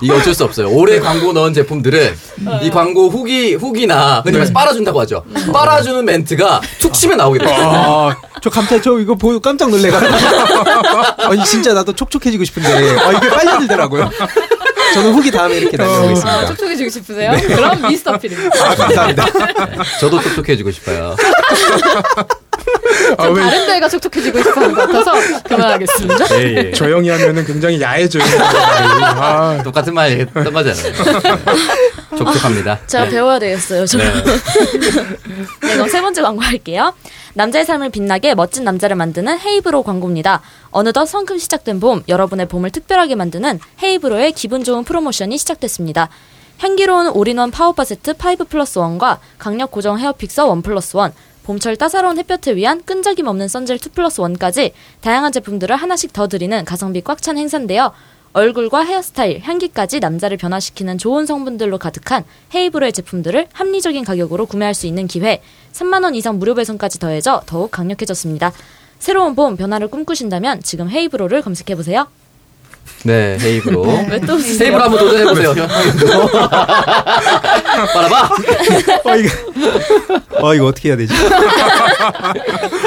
이게 어쩔 수 없어요. 올해 광고 넣은 제품들은 이 광고 후기 후기나 흔히 말해서 빨아준다고 하죠. 빨아주는 멘트가 툭 치면 나오게 돼요. 아, [laughs] 저 감탄 저 이거 보고 깜짝 놀래가지고. [laughs] 아니 진짜 나도 촉촉해지고 싶은데 아, 이게 빨려들더라고요. 저는 후기 다음에 이렇게 아, 남겨보겠습니다. 촉촉해지고 싶으세요? 그럼 미스터 필입니다. 아, 감사합니다. [laughs] 저도 톡톡해지고 싶어요. 아, 좀왜 다른 데가 촉촉해지고 싶어 하는 것 같아서 그만하겠습니다. 예, 예. [laughs] 저 형이 하면은 굉장히 야해져요. 아, 똑같은 말 했던 거잖아요. 촉촉합니다. 제가 네. 배워야 되겠어요. 저. 네. [laughs] 네, 그럼 세 번째 광고 할게요. 남자의 삶을 빛나게 멋진 남자를 만드는 헤이브로 광고입니다. 어느덧 성큼 시작된 봄, 여러분의 봄을 특별하게 만드는 헤이브로의 기분 좋은 프로모션이 시작됐습니다. 향기로운 올인원 파우파 세트 5 플러스 1과 강력 고정 헤어 픽서 1 플러스 1, 봄철 따사로운 햇볕을 위한 끈적임 없는 선젤 2 플러스 1까지 다양한 제품들을 하나씩 더 드리는 가성비 꽉 찬 행사인데요. 얼굴과 헤어스타일, 향기까지 남자를 변화시키는 좋은 성분들로 가득한 헤이브로의 제품들을 합리적인 가격으로 구매할 수 있는 기회. 3만원 이상 무료 배송까지 더해져 더욱 강력해졌습니다. 새로운 봄 변화를 꿈꾸신다면 지금 헤이브로를 검색해보세요. 네, 헤이브로. 왜또 웃으세요? 헤이브로 한번 도전해보세요. 빨아봐. [laughs] [laughs] 어, 이거, 어, 이거 어떻게 해야 되지?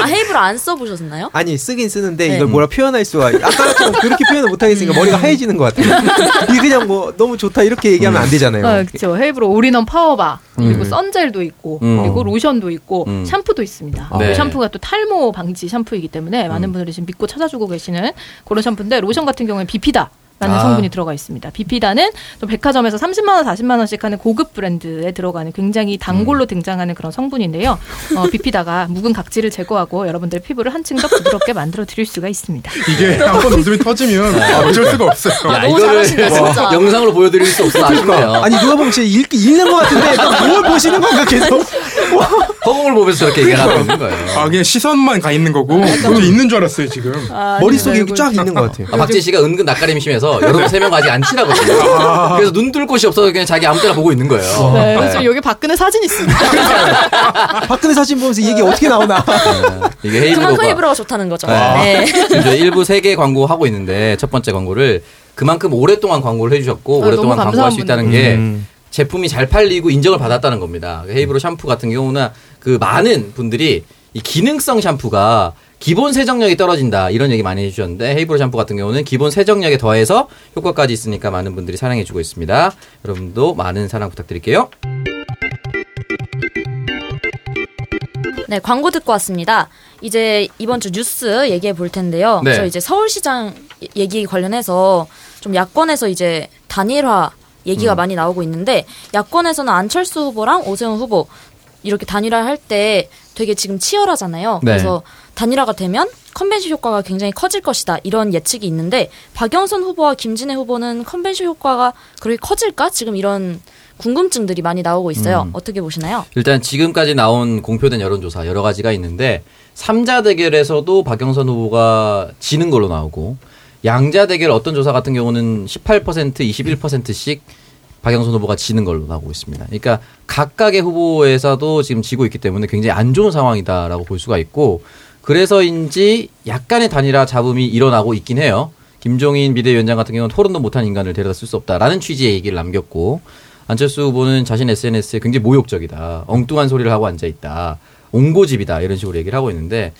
아, 헤이브로 안 써보셨나요? 아니 쓰긴 쓰는데 네. 이걸 뭐라 표현할 수가 아까처럼 그렇게 표현을 못 하겠으니까 머리가 하얘지는 것 같아요. 이게 그냥 뭐 너무 좋다 이렇게 얘기하면 안 되잖아요. 아, 그렇죠. 헤이브로 올인원 파워바 그리고 음. 선젤도 있고 음. 그리고 로션도 있고 음. 샴푸도 있습니다. 네. 그 샴푸가 또 탈모 방지 샴푸이기 때문에 많은 분들이 지금 믿고 찾아주고 계시는 그런 샴푸인데 로션 같은 경우에 비피다. 라는 아. 성분이 들어가 있습니다. 비피다는 또 백화점에서 30만 원, 40만 원씩 하는 고급 브랜드에 들어가는 굉장히 단골로 등장하는 그런 성분인데요. 어, 비피다가 [laughs] 묵은 각질을 제거하고 여러분들 피부를 한층 더 부드럽게 만들어 드릴 수가 있습니다. 이게 한번 웃음이 터지면 아, 어쩔 수가 없어요. 야, 너무 잘하신다, 진짜. 영상으로 보여드릴 수 없어서 아쉽네요. 아니 누가 보면 진짜 읽, 읽는 것 같은데 뭘 보시는 건가 계속. [laughs] 허공을 보면서 저렇게 얘기를 하고 있는 거예요. 아, 그냥 시선만 가 있는 거고, 저 있는 줄 알았어요, 지금. 머릿속에 이렇게 쫙 있는 것 같아요. 아, 박진 씨가 은근 낯가림이 심해서 여러분 세 명 아직 안 친하거든요. 그래서 눈 뜰 곳이 없어서 그냥 자기 아무 때나 보고 있는 거예요. 네, 그래서 여기 박근혜 사진 있습니다. [laughs] 박근혜 사진 보면서 이 얘기 어떻게 나오나. 네. 이게 그만큼 헤이브로가 헤이브로가 좋다는 거죠. 네. 네. 일부 세개 광고 하고 있는데 첫 번째 광고를 그만큼 오랫동안 광고를 해주셨고 아, 오랫동안 광고할 수 있다는 게 음. 제품이 잘 팔리고 인정을 받았다는 겁니다. 헤이브로 샴푸 같은 경우는 그 많은 분들이 이 기능성 샴푸가 기본 세정력이 떨어진다 이런 얘기 많이 해주셨는데 헤이브로 샴푸 같은 경우는 기본 세정력에 더해서 효과까지 있으니까 많은 분들이 사랑해주고 있습니다. 여러분도 많은 사랑 부탁드릴게요. 네, 광고 듣고 왔습니다. 이제 이번 주 뉴스 얘기해 볼 텐데요. 네. 저 이제 서울시장 얘기 관련해서 좀 야권에서 이제 단일화 얘기가 음. 많이 나오고 있는데 야권에서는 안철수 후보랑 오세훈 후보 이렇게 단일화 할 때 되게 지금 치열하잖아요. 네. 그래서 단일화가 되면 컨벤션 효과가 굉장히 커질 것이다 이런 예측이 있는데 박영선 후보와 김진애 후보는 컨벤션 효과가 그렇게 커질까? 지금 이런 궁금증들이 많이 나오고 있어요. 음. 어떻게 보시나요? 일단 지금까지 나온 공표된 여론조사 여러 가지가 있는데 삼자 대결에서도 박영선 후보가 지는 걸로 나오고 양자 대결 어떤 조사 같은 경우는 18% 21%씩 박영선 후보가 지는 걸로 나오고 있습니다. 그러니까 각각의 후보에서도 지금 지고 있기 때문에 굉장히 안 좋은 상황이다라고 볼 수가 있고 그래서인지 약간의 단일화 잡음이 일어나고 있긴 해요. 김종인 비대위원장 같은 경우는 토론도 못한 인간을 데려다 쓸 수 없다라는 취지의 얘기를 남겼고 안철수 후보는 자신 SNS에 굉장히 모욕적이다. 엉뚱한 소리를 하고 앉아 있다. 옹고집이다. 이런 식으로 얘기를 하고 있는데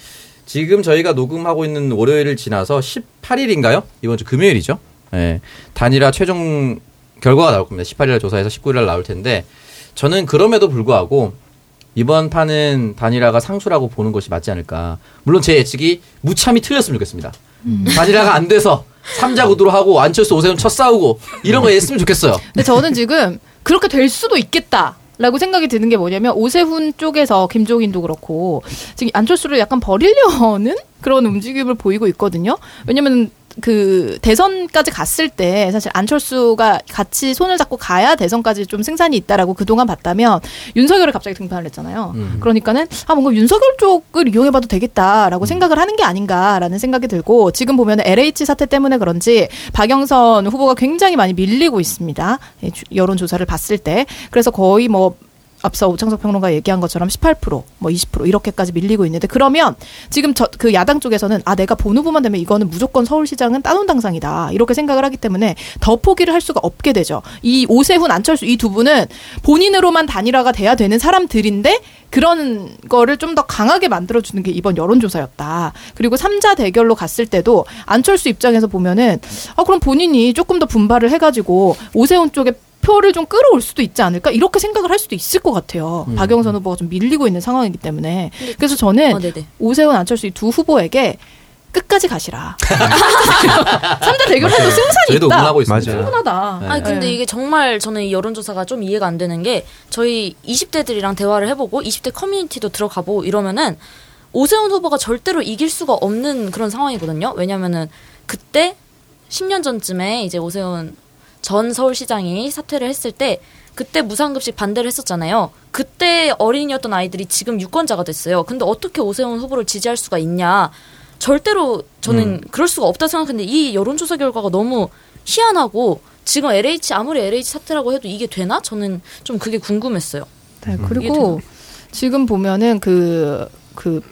지금 저희가 녹음하고 있는 월요일을 지나서 18일인가요? 이번 주 금요일이죠. 예. 단일화 최종 결과가 나올 겁니다. 18일 조사해서 19일 날 나올 텐데 저는 그럼에도 불구하고 이번 판은 단일화가 상수라고 보는 것이 맞지 않을까. 물론 제 예측이 무참히 틀렸으면 좋겠습니다. 단일화가 안 돼서 삼자 구도로 하고 안철수 오세훈 첫 싸우고 이런 거 했으면 좋겠어요. 근데 저는 지금 그렇게 될 수도 있겠다. 라고 생각이 드는 게 뭐냐면 오세훈 쪽에서 김종인도 그렇고 지금 안철수를 약간 버리려는 그런 움직임을 보이고 있거든요. 왜냐면 그 대선까지 갔을 때 사실 안철수가 같이 손을 잡고 가야 대선까지 좀 승산이 있다라고 그동안 봤다면 윤석열을 갑자기 등판을 했잖아요. 음. 그러니까는 아 뭔가 윤석열 쪽을 이용해 봐도 되겠다라고 생각을 하는 게 아닌가라는 생각이 들고 지금 보면 LH 사태 때문에 그런지 박영선 후보가 굉장히 많이 밀리고 있습니다. 예, 주- 여론 조사를 봤을 때 그래서 거의 뭐 앞서 오창석 평론가 얘기한 것처럼 18%, 뭐 20% 이렇게까지 밀리고 있는데 그러면 지금 저 그 야당 쪽에서는 아 내가 본 후보만 되면 이거는 무조건 서울시장은 따놓은 당상이다 이렇게 생각을 하기 때문에 더 포기를 할 수가 없게 되죠. 이 오세훈, 안철수 이 두 분은 본인으로만 단일화가 돼야 되는 사람들인데 그런 거를 좀 더 강하게 만들어 주는 게 이번 여론조사였다. 그리고 삼자 대결로 갔을 때도 안철수 입장에서 보면은 아 그럼 본인이 조금 더 분발을 해가지고 오세훈 쪽에 표를 좀 끌어올 수도 있지 않을까 이렇게 생각을 할 수도 있을 것 같아요. 음. 박영선 후보가 좀 밀리고 있는 상황이기 때문에 그래서 저는 어, 네네. 오세훈 안철수 이 두 후보에게 끝까지 가시라. [laughs] 삼자 대결해도 승산이 있다. 응원하고 있습니다. 충분하다. 네. 아니 근데 네. 이게 정말 저는 이 여론조사가 좀 이해가 안 되는 게 저희 20대들이랑 대화를 해보고 20대 커뮤니티도 들어가보고 이러면은 오세훈 후보가 절대로 이길 수가 없는 그런 상황이거든요. 왜냐면은 그때 10년 전쯤에 이제 오세훈 전 서울시장이 사퇴를 했을 때 그때 무상급식 반대를 했었잖아요. 그때 어린이였던 아이들이 지금 유권자가 됐어요. 근데 어떻게 오세훈 후보를 지지할 수가 있냐? 절대로 저는 그럴 수가 없다 생각했는데 이 여론조사 결과가 너무 희한하고 지금 LH 아무리 LH 사태라고 해도 이게 되나? 저는 좀 그게 궁금했어요. 네, 이게 그리고 지금 보면은 그, 그,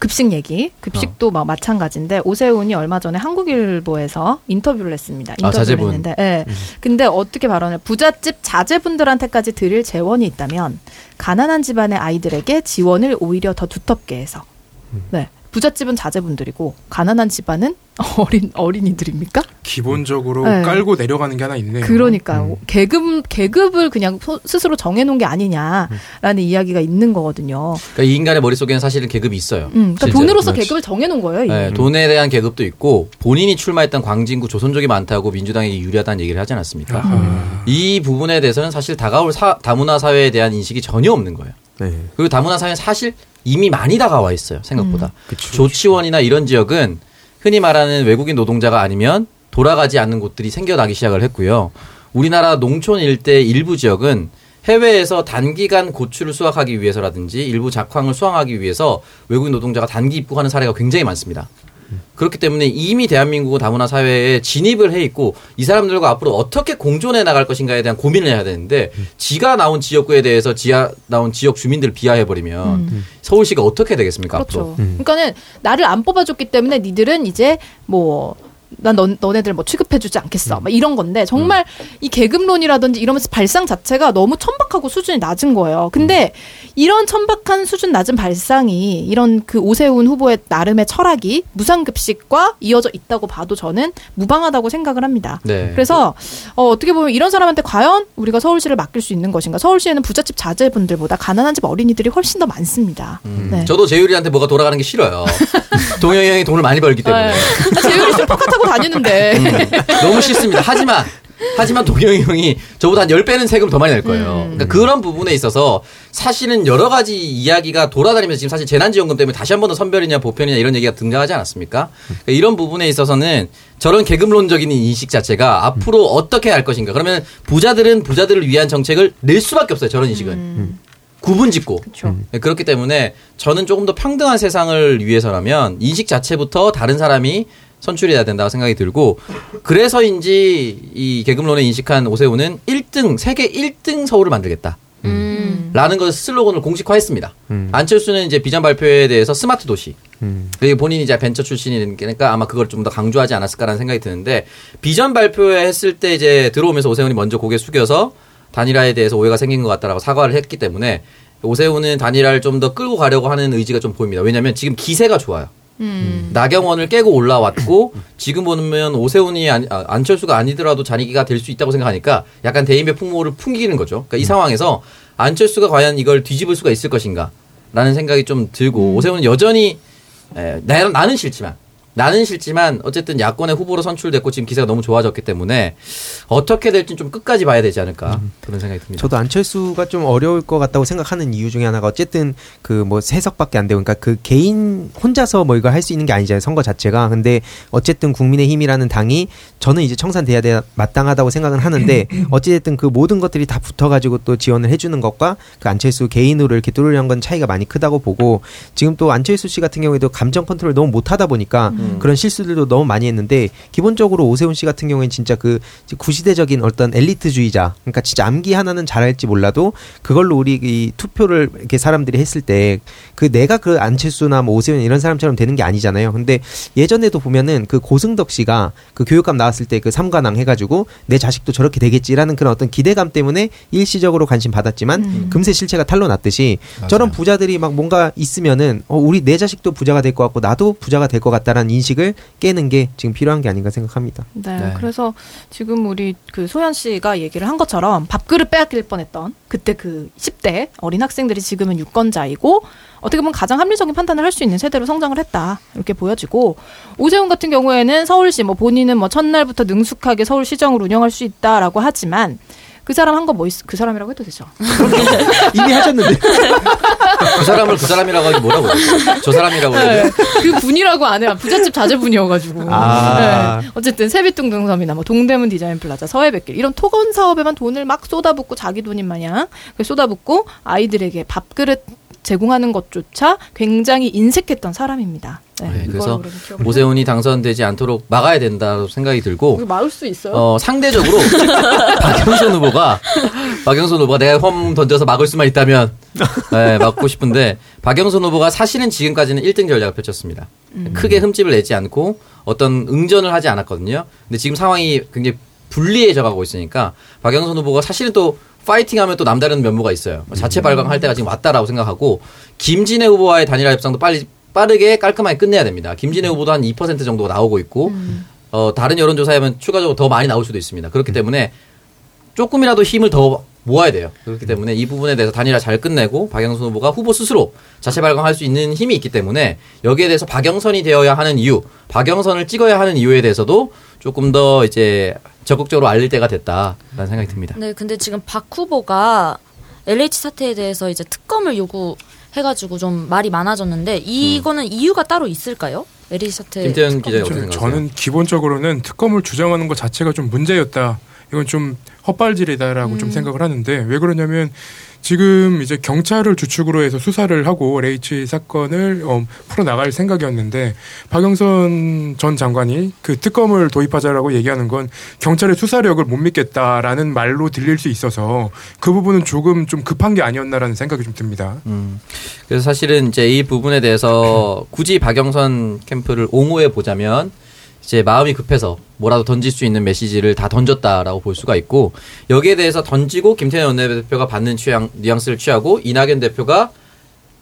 급식 얘기, 급식도 막 마찬가지인데, 오세훈이 얼마 전에 한국일보에서 인터뷰를 했습니다. 인터뷰를 자제분. 했는데, 예. 근데 어떻게 발언을, 부잣집 자제분들한테까지 드릴 재원이 있다면, 가난한 집안의 아이들에게 지원을 오히려 더 두텁게 해서, 네. 부잣집은 자제분들이고, 가난한 집안은 [laughs] 어린, 어린이들입니까? 기본적으로 네. 깔고 내려가는 게 하나 있네요. 그러니까 음. 계급 계급을 그냥 소- 스스로 정해놓은 게 아니냐라는 이야기가 있는 거거든요. 그러니까 이 인간의 머릿 속에는 사실은 계급이 있어요. 음, 그러니까. 돈으로서 그렇지. 계급을 정해놓은 거예요. 이게. 네, 돈에 대한 계급도 있고 본인이 출마했던 광진구 조선족이 많다고 민주당에게 유리하다는 얘기를 하지 않았습니까? 아하. 이 부분에 대해서는 사실 다가올 사- 다문화 사회에 대한 인식이 전혀 없는 거예요. 네. 그리고 다문화 사회는 사실 이미 많이 다가와 있어요. 생각보다. 음. 그쵸. 조치원이나 이런 지역은 흔히 말하는 외국인 노동자가 아니면 돌아가지 않는 곳들이 생겨나기 시작을 했고요. 우리나라 농촌 일대 일부 지역은 해외에서 단기간 고추를 수확하기 위해서라든지 일부 작황을 수확하기 위해서 외국인 노동자가 단기 입국하는 사례가 굉장히 많습니다. 그렇기 때문에 이미 대한민국은 다문화 사회에 진입을 해 있고 이 사람들과 앞으로 어떻게 공존해 나갈 것인가에 대한 고민을 해야 되는데 지가 나온 지역구에 대해서 지하 나온 지역 주민들을 비하해 버리면 서울시가 어떻게 되겠습니까 앞으로? 그렇죠. 그러니까는 나를 안 뽑아줬기 때문에 니들은 이제 뭐. 난 너, 너네들 뭐 취급해주지 않겠어. 막 이런 건데 정말 이 계급론이라든지 이러면서 발상 자체가 너무 천박하고 수준이 낮은 거예요. 근데 이런 천박한 수준 낮은 발상이 이런 그 오세훈 후보의 나름의 철학이 무상급식과 이어져 있다고 봐도 저는 무방하다고 생각을 합니다. 네. 그래서 어, 어떻게 보면 이런 사람한테 과연 우리가 서울시를 맡길 수 있는 것인가? 서울시에는 부잣집 자제분들보다 가난한 집 어린이들이 훨씬 더 많습니다. 네. 저도 재율이한테 뭐가 돌아가는 게 싫어요. [laughs] 동영이 형이 돈을 많이 벌기 때문에. 네. 아, 재율이 슈퍼카 타고 다니는데. 음, 너무 싫습니다. 하지만 하지만 동영이 형이 저보다 한 10배는 세금 더 많이 낼 거예요. 음. 그러니까 그런 부분에 있어서 사실은 여러 가지 이야기가 돌아다니면서 지금 사실 재난지원금 때문에 다시 한 번 더 선별이냐 보편이냐 이런 얘기가 등장하지 않았습니까? 그러니까 이런 부분에 있어서는 저런 계급론적인 인식 자체가 앞으로 어떻게 할 것인가. 그러면 부자들은 부자들을 위한 정책을 낼 수밖에 없어요. 저런 인식은. 구분 짓고. 그렇죠. 네, 그렇기 때문에 저는 조금 더 평등한 세상을 위해서라면 인식 자체부터 다른 사람이 선출이 돼야 된다고 생각이 들고 그래서인지 이 계급론에 인식한 오세훈은 1등 세계 1등 서울을 만들겠다. 음. 라는 것을 슬로건을 공식화했습니다. 음. 안철수는 이제 비전 발표에 대해서 스마트 도시. 음. 그리고 본인이 이제 벤처 출신이니까 아마 그걸 좀 더 강조하지 않았을까라는 생각이 드는데 비전 발표회 했을 때 이제 들어오면서 오세훈이 먼저 고개 숙여서 단일화에 대해서 오해가 생긴 것 같다라고 사과를 했기 때문에 오세훈은 단일화를 좀 더 끌고 가려고 하는 의지가 좀 보입니다. 왜냐하면 지금 기세가 좋아요. 음. 나경원을 깨고 올라왔고 지금 보면 오세훈이 아니, 아, 안철수가 아니더라도 자리기가 될 수 있다고 생각하니까 약간 대인배 풍모를 풍기는 거죠. 그러니까 이 상황에서 안철수가 과연 이걸 뒤집을 수가 있을 것인가라는 생각이 좀 들고 오세훈은 여전히 에, 나, 나는 싫지만 나는 싫지만 어쨌든 야권의 후보로 선출됐고 지금 기세가 너무 좋아졌기 때문에 어떻게 될지 좀 끝까지 봐야 되지 않을까 그런 생각이 듭니다. 저도 안철수가 좀 어려울 것 같다고 생각하는 이유 중에 하나가 어쨌든 그 뭐 세석밖에 안 되고 그러니까 그 개인 혼자서 뭐 이걸 할 수 있는 게 아니잖아요 선거 자체가. 근데 어쨌든 국민의힘이라는 당이 저는 이제 청산돼야 돼 마땅하다고 생각은 하는데 [clears throat] 어찌됐든 그 모든 것들이 다 붙어가지고 또 지원을 해주는 것과 그 안철수 개인으로 이렇게 뚫으려는 건 차이가 많이 크다고 보고 지금 또 안철수 씨 같은 경우에도 감정 컨트롤 너무 못하다 보니까 그런 실수들도 너무 많이 했는데 기본적으로 오세훈 씨 같은 경우에는 진짜 그 구시대적인 어떤 엘리트주의자 그러니까 진짜 암기 하나는 잘할지 몰라도 그걸로 우리 이 투표를 이렇게 사람들이 했을 때 그 내가 그 안철수나 뭐 오세훈 이런 사람처럼 되는 게 아니잖아요. 근데 예전에도 보면은 그 고승덕 씨가 그 교육감 나왔을 때 그 삼관왕 해가지고 내 자식도 저렇게 되겠지라는 그런 어떤 기대감 때문에 일시적으로 관심 받았지만 금세 실체가 탄로 났듯이 저런 부자들이 막 뭔가 있으면은 어 우리 내 자식도 부자가 될 것 같고 나도 부자가 될 것 같다라는 인식을 깨는 게 지금 필요한 게 아닌가 생각합니다. 네, 네. 그래서 지금 우리 그 소연 씨가 얘기를 한 것처럼 밥그릇 빼앗길 뻔했던 그때 그 10대 어린 학생들이 지금은 유권자이고 어떻게 보면 가장 합리적인 판단을 할 수 있는 세대로 성장을 했다 이렇게 보여지고 오세훈 같은 경우에는 서울시 뭐 본인은 뭐 첫날부터 능숙하게 서울시정을 운영할 수 있다라고 하지만 그 사람 한 거 뭐 있, 그 사람이라고 해도 되죠. [laughs] 이미 하셨는데 [laughs] 그 사람을 그 사람이라고 하기 뭐라고? 저 사람이라고 네? 그 분이라고 안 해요. 부잣집 자제분이어가지고. 아. 네. 어쨌든 세빛둥둥섬이나 뭐 동대문 디자인 플라자, 서해뱃길 이런 토건 사업에만 돈을 막 쏟아붓고 자기 돈인 마냥 그 쏟아붓고 아이들에게 밥그릇 제공하는 것조차 굉장히 인색했던 사람입니다. 네, 네, 그래서 오세훈이 당선되지 않도록 막아야 된다고 생각이 들고 막을 수 있어요? 어, 상대적으로 [laughs] 박영선 후보가 박영선 후보가 내가 홈 던져서 막을 수만 있다면 네, 막고 싶은데 박영선 후보가 사실은 지금까지는 1등 전략을 펼쳤습니다. 크게 흠집을 내지 않고 어떤 응전을 하지 않았거든요. 근데 지금 상황이 굉장히 불리해져 가고 있으니까 박영선 후보가 사실은 또 파이팅하면 또 남다른 면모가 있어요. 자체 발광할 때가 지금 왔다라고 생각하고 김진애 후보와의 단일화 협상도 빨리 빠르게 깔끔하게 끝내야 됩니다. 김진애 후보도 한 2% 정도가 나오고 있고 어, 다른 여론조사에 하면 추가적으로 더 많이 나올 수도 있습니다. 그렇기 때문에 조금이라도 힘을 더 모아야 돼요. 그렇기 때문에 이 부분에 대해서 단일화 잘 끝내고 박영선 후보가 후보 스스로 자체 발광할 수 있는 힘이 있기 때문에 여기에 대해서 박영선이 되어야 하는 이유, 박영선을 찍어야 하는 이유에 대해서도 조금 더 이제 적극적으로 알릴 때가 됐다라는 생각이 듭니다. 네, 근데 지금 박 후보가 LH 사태에 대해서 이제 특검을 요구 해가지고 좀 말이 많아졌는데 이거는 이유가 따로 있을까요? LH 사태. 김태현 특검. 기자가 어떻게 저, 생각하세요? 저는 기본적으로는 특검을 주장하는 것 자체가 좀 문제였다. 이건 좀 헛발질이다라고 좀 생각을 하는데 왜 그러냐면 지금 이제 경찰을 주축으로 해서 수사를 하고 레이치 사건을 어, 풀어 나갈 생각이었는데 박영선 전 장관이 그 특검을 도입하자라고 얘기하는 건 경찰의 수사력을 못 믿겠다라는 말로 들릴 수 있어서 그 부분은 조금 좀 급한 게 아니었나라는 생각이 좀 듭니다. 음. 그래서 사실은 이제 이 부분에 대해서 [clears throat] 굳이 박영선 캠프를 옹호해 보자면 이제 마음이 급해서 뭐라도 던질 수 있는 메시지를 다 던졌다라고 볼 수가 있고 여기에 대해서 던지고 김태현 원내대표가 받는 취향 뉘앙스를 취하고 이낙연 대표가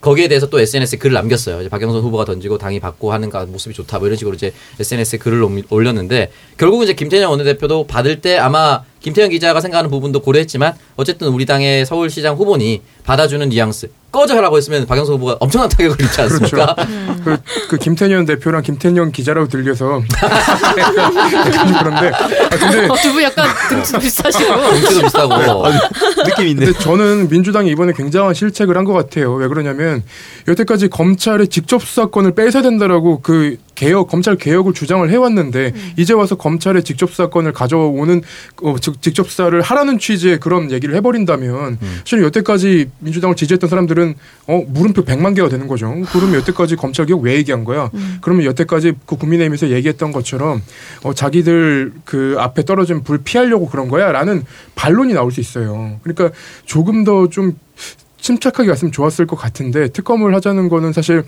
거기에 대해서 또 SNS에 글을 남겼어요. 이제 박영선 후보가 던지고 당이 받고 하는 가 모습이 좋다. 뭐 이런 식으로 이제 SNS에 글을 옮- 올렸는데 결국은 이제 김태현 원내대표도 받을 때 아마 김태현 기자가 생각하는 부분도 고려했지만 어쨌든 우리 당의 서울시장 후보니 받아주는 뉘앙스 꺼져라고 했으면 박영선 후보가 엄청난 타격을 입지 않습니까? [laughs] 그, 그 김태년 대표랑 김태년 기자라고 들려서 [laughs] 약간 그런데 아, 근데 두 분 약간 등치 비슷하시고. 정치도 비싸고 느낌 있네. 근데 저는 민주당이 이번에 굉장한 실책을 한 것 같아요. 왜 그러냐면 여태까지 검찰의 직접 수사권을 뺏어야 된다라고 그 개혁 검찰 개혁을 주장을 해왔는데 이제 와서 검찰의 직접 수사권을 가져오는 어, 즉 직접 수사를 하라는 취지의 그런 얘기를 해버린다면 사실 여태까지 민주당을 지지했던 사람들은 어 물음표 100만 개가 되는 거죠. 그러면 여태까지 검찰 개혁 왜 얘기한 거야? 그러면 여태까지 그 국민의힘에서 얘기했던 것처럼 어, 자기들 그 앞에 떨어진 불 피하려고 그런 거야라는 반론이 나올 수 있어요. 그러니까 조금 더좀 침착하게 갔으면 좋았을 것 같은데 특검을 하자는 거는 사실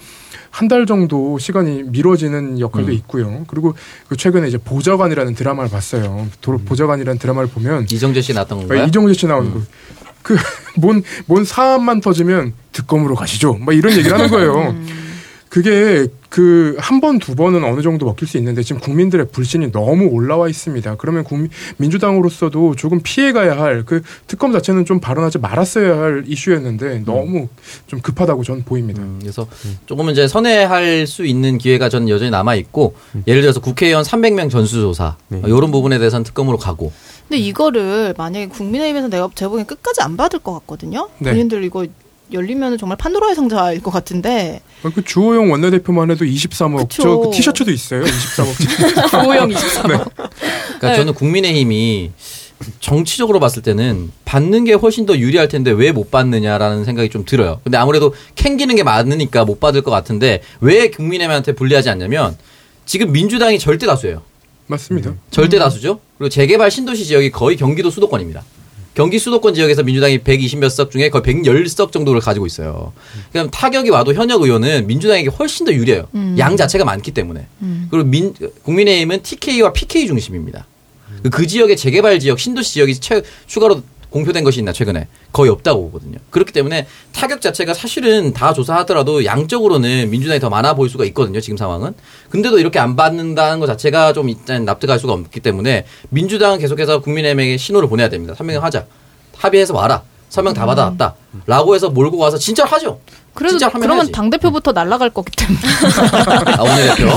한 달 정도 시간이 미뤄지는 역할도 음. 있고요. 그리고 그 최근에 이제 보좌관이라는 드라마를 봤어요. 도- 보좌관이라는 드라마를 보면 이정재 씨 나왔던 건가요? 아, 이정재 씨 나오는 거. [laughs] 그뭔 뭔 사안만 터지면 특검으로 가시죠. 막 이런 얘기를 하는 거예요. 그게 그 한 번 두 번은 어느 정도 먹힐 수 있는데 지금 국민들의 불신이 너무 올라와 있습니다. 그러면 국민, 민주당으로서도 조금 피해가야 할 그 특검 자체는 좀 발언하지 말았어야 할 이슈였는데 너무 좀 급하다고 저는 보입니다. 음, 그래서 조금은 이제 선회할 수 있는 기회가 저는 여전히 남아 있고 예를 들어서 국회의원 300명 전수조사 네. 이런 부분에 대해서는 특검으로 가고 근데 이거를 만약에 국민의힘에서 내가 제보기엔 끝까지 안 받을 것 같거든요. 네. 본인들 이거 열리면 정말 판도라의 상자일 것 같은데 그 주호영 원내대표만 해도 23억 그쵸. 저그 티셔츠도 있어요. 23억. 조호영 23억. 그러니까 네. 저는 국민의힘이 정치적으로 봤을 때는 받는 게 훨씬 더 유리할 텐데 왜 못 받느냐라는 생각이 좀 들어요. 근데 아무래도 캥기는 게 많으니까 못 받을 것 같은데 왜 국민의힘한테 불리하지 않냐면 지금 민주당이 절대 다수예요. 맞습니다. 절대 다수죠. 그리고 재개발 신도시 지역이 거의 경기도 수도권입니다. 경기 수도권 지역에서 민주당이 120몇 석 중에 거의 110석 정도를 가지고 있어요. 그럼 타격이 와도 현역 의원은 민주당에게 훨씬 더 유리해요. 음. 양 자체가 많기 때문에. 음. 그리고 민, 국민의힘은 TK와 PK 중심입니다. 그- 그 지역의 재개발 지역, 신도시 지역이 최, 추가로 공표된 것이 있나 최근에 거의 없다고 보거든요. 그렇기 때문에 타격 자체가 사실은 다 조사하더라도 양적으로는 민주당이 더 많아 보일 수가 있거든요. 지금 상황은. 근데도 이렇게 안 받는다는 것 자체가 좀 일단 납득할 수가 없기 때문에 민주당은 계속해서 국민의힘에게 신호를 보내야 됩니다. 선명 하자. 합의해서 와라. 서명 다 받아왔다. 라고 해서 몰고 가서 진짜 하죠. 그래도 그러면 해야지. 당 대표부터 날아갈 거기 때문에. [laughs] 아, 원내대표.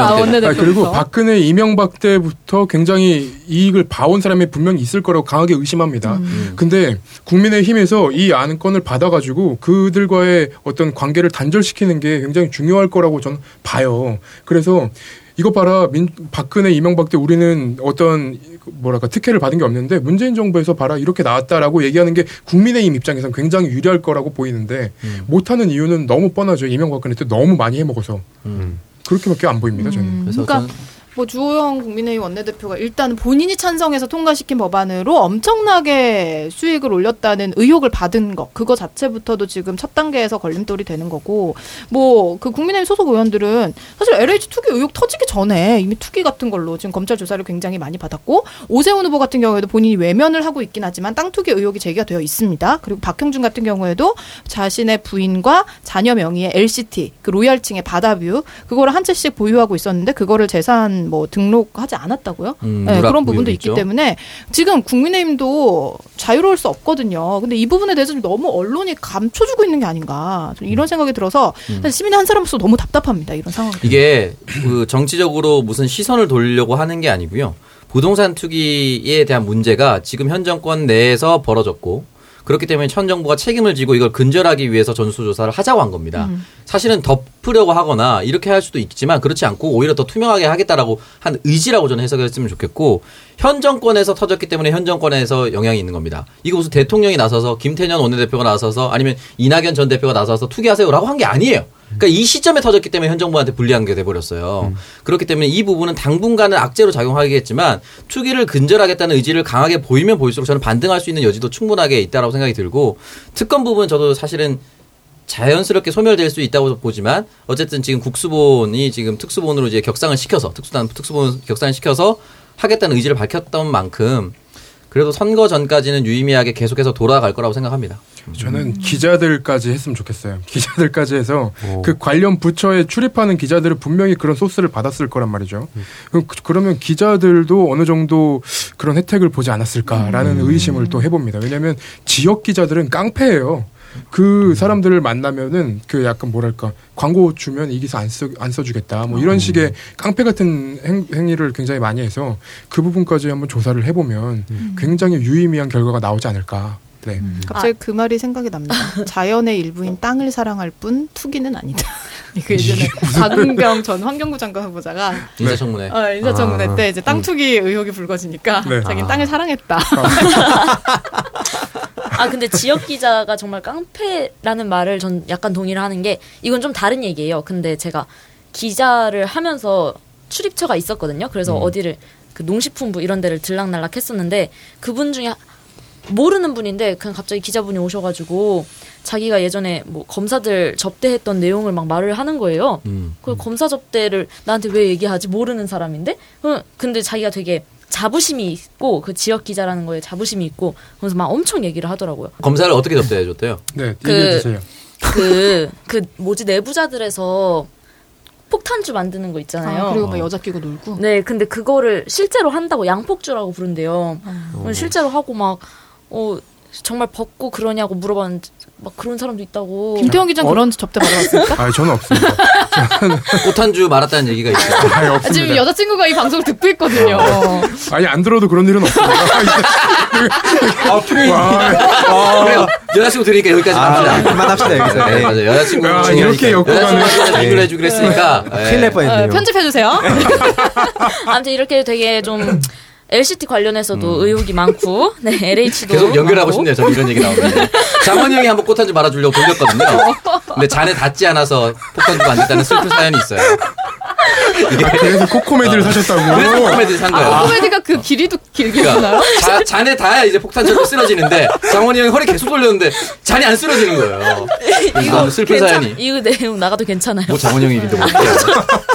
아, 조영 아. 그리고 박근혜 이명박 때부터 굉장히 이익을 봐온 사람이 분명히 있을 거라고 강하게 의심합니다. 음. 근데 국민의힘에서 이 안건을 받아가지고 그들과의 어떤 관계를 단절시키는 게 굉장히 중요할 거라고 저는 봐요. 그래서 이거 봐라. 민, 박근혜 이명박 때 우리는 어떤 뭐랄까 특혜를 받은 게 없는데 문재인 정부에서 봐라. 이렇게 나왔다라고 얘기하는 게 국민의힘 입장에서는 굉장히 유리할 거라고 보이는데 못하는 이유는 너무 뻔하죠. 이명박 박근혜 때 너무 많이 해먹어서. 음. 그렇게밖에 안 보입니다 저는. 음, 그래서 그러니까 저는 뭐 주호영 국민의힘 원내대표가 일단 본인이 찬성해서 통과시킨 법안으로 엄청나게 수익을 올렸다는 의혹을 받은 거 그거 자체부터도 지금 첫 단계에서 걸림돌이 되는 거고 뭐 그 국민의힘 소속 의원들은 사실 LH 투기 의혹 터지기 전에 이미 투기 같은 걸로 지금 검찰 조사를 굉장히 많이 받았고 오세훈 후보 같은 경우에도 본인이 외면을 하고 있긴 하지만 땅 투기 의혹이 제기가 되어 있습니다. 그리고 박형준 같은 경우에도 자신의 부인과 자녀 명의의 LCT 그 로얄층의 바다뷰 그거를 한 채씩 보유하고 있었는데 그거를 재산 뭐 등록하지 않았다고요? 음, 네, 그런 부분도 의혹이 있기. 때문에 지금 국민의힘도 자유로울 수 없거든요. 근데 이 부분에 대해서 좀 너무 언론이 감춰주고 있는 게 아닌가 이런 생각이 들어서 사실 시민의 한 사람으로서 너무 답답합니다. 이런 상황. 이게 그 정치적으로 무슨 시선을 돌리려고 하는 게 아니고요. 부동산 투기에 대한 문제가 지금 현 정권 내에서 벌어졌고 그렇기 때문에 현 정부가 책임을 지고 이걸 근절하기 위해서 전수조사를 하자고 한 겁니다. 음. 사실은 덮으려고 하거나 이렇게 할 수도 있지만 그렇지 않고 오히려 더 투명하게 하겠다라고 한 의지라고 저는 해석했으면 좋겠고 현 정권에서 터졌기 때문에 현 정권에서 영향이 있는 겁니다. 이거 무슨 대통령이 나서서 김태년 원내대표가 나서서 아니면 이낙연 전 대표가 나서서 투기하세요라고 한 게 아니에요. 그러니까 이 시점에 터졌기 때문에 현 정부한테 불리한 게 돼버렸어요. 그렇기 때문에 이 부분은 당분간은 악재로 작용하겠지만 투기를 근절하겠다는 의지를 강하게 보이면 보일수록 저는 반등할 수 있는 여지도 충분하게 있다라고 생각이 들고 특검 부분 저도 사실은 자연스럽게 소멸될 수 있다고 보지만 어쨌든 지금 국수본이 지금 특수본으로 이제 격상을 시켜서 특수단 특수본 격상을 시켜서 하겠다는 의지를 밝혔던 만큼 그래도 선거 전까지는 유의미하게 계속해서 돌아갈 거라고 생각합니다. 저는 기자들까지 했으면 좋겠어요. [laughs] 기자들까지 해서 오. 그 관련 부처에 출입하는 기자들은 분명히 그런 소스를 받았을 거란 말이죠. 그럼 그- 그러면 기자들도 어느 정도 그런 혜택을 보지 않았을까라는 의심을 또 해봅니다. 왜냐하면 지역 기자들은 깡패예요. 그 사람들을 만나면은 그 약간 뭐랄까 광고 주면 이 기사 안, 써, 안 써주겠다 뭐 이런 식의 깡패 같은 행, 행위를 굉장히 많이 해서 그 부분까지 한번 조사를 해보면 굉장히 유의미한 결과가 나오지 않을까. 네. 갑자기 그 말이 생각이 납니다. [laughs] 자연의 일부인 땅을 사랑할 뿐 투기는 아니다. [laughs] 그 예전에 박은경 전 환경부 장관 후보자가 인사청문회. 어, 인사청문회 아. 때 이제 땅 투기 의혹이 불거지니까 네. 자기는 아. 땅을 사랑했다. [laughs] 아 근데 지역 기자가 정말 깡패라는 말을 전 약간 동의를 하는 게 이건 좀 다른 얘기예요. 근데 제가 기자를 하면서 출입처가 있었거든요. 그래서 어디를 그 농식품부 이런 데를 들락날락 했었는데 그분 중에 모르는 분인데 그냥 갑자기 기자분이 오셔가지고 자기가 예전에 뭐 검사들 접대했던 내용을 막 말을 하는 거예요. 음. 그 검사 접대를 나한테 왜 얘기하지 모르는 사람인데 그- 근데 자기가 되게 자부심이 있고 그 지역 기자라는 거에 자부심이 있고 그래서 막 엄청 얘기를 하더라고요. 검사를 어떻게 접대해 줬대요? [laughs] 네, 그-. 그 그 뭐지 내부자들에서 폭탄주 만드는 거 있잖아요. 아, 그리고 막 여자 끼고 놀고. 네, 근데 그거를 실제로 한다고 양폭주라고 부른대요. 어, 실제로 하고 막 어, 정말 벗고 그러냐고 물어봤는데 막 그런 사람도 있다고. 김태형 기자 는 그런 접대 받아봤습니까? 아, 저는 없습니다. 꽃한주 말았다는 얘기가 있어요. 아니, 지금 없습니다. 여자친구가 이 방송을 듣고 있거든요. 아니, 안 들어도 그런 일은 없습니다. 아, 표현이. 와, 그래요. 여자친구 들으니까 여기까지 아, 갑시다. 그만합시다 여기서. 네, 네. 맞아요. 여자친구 야, 중요하니까. 이렇게 여자친구한테 네. 연결해 주기로 했으니까. 네. 큰일 날 뻔했네요. 어, 편집해주세요. [laughs] 아무튼 이렇게 되게 좀 LCT 관련해서도 의혹이 많고, 네, LH도 계속 연결하고. 싶네요. 저는 이런 얘기 나오는데. 장원이 형이 한번 꽃한주 말아주려고 돌렸거든요. 근데 잔에 닿지 않아서 폭탄주가 안 됐다는 슬픈 사연이 있어요. 아, 그래서 코코메디를 사셨다고. 그래서 코미디 산 거예요. 아, 코미디가 그 길이도 길게? 그러니까 자, 잔에 닿아야 이제 폭탄처럼 쓰러지는데 장원이 형이 허리 계속 돌렸는데 잔이 안 쓰러지는 거예요. 너무 슬픈 괜찮- 사연이. 이거 내용 나가도 괜찮아요. 뭐 장원이 형이 믿어 볼게요.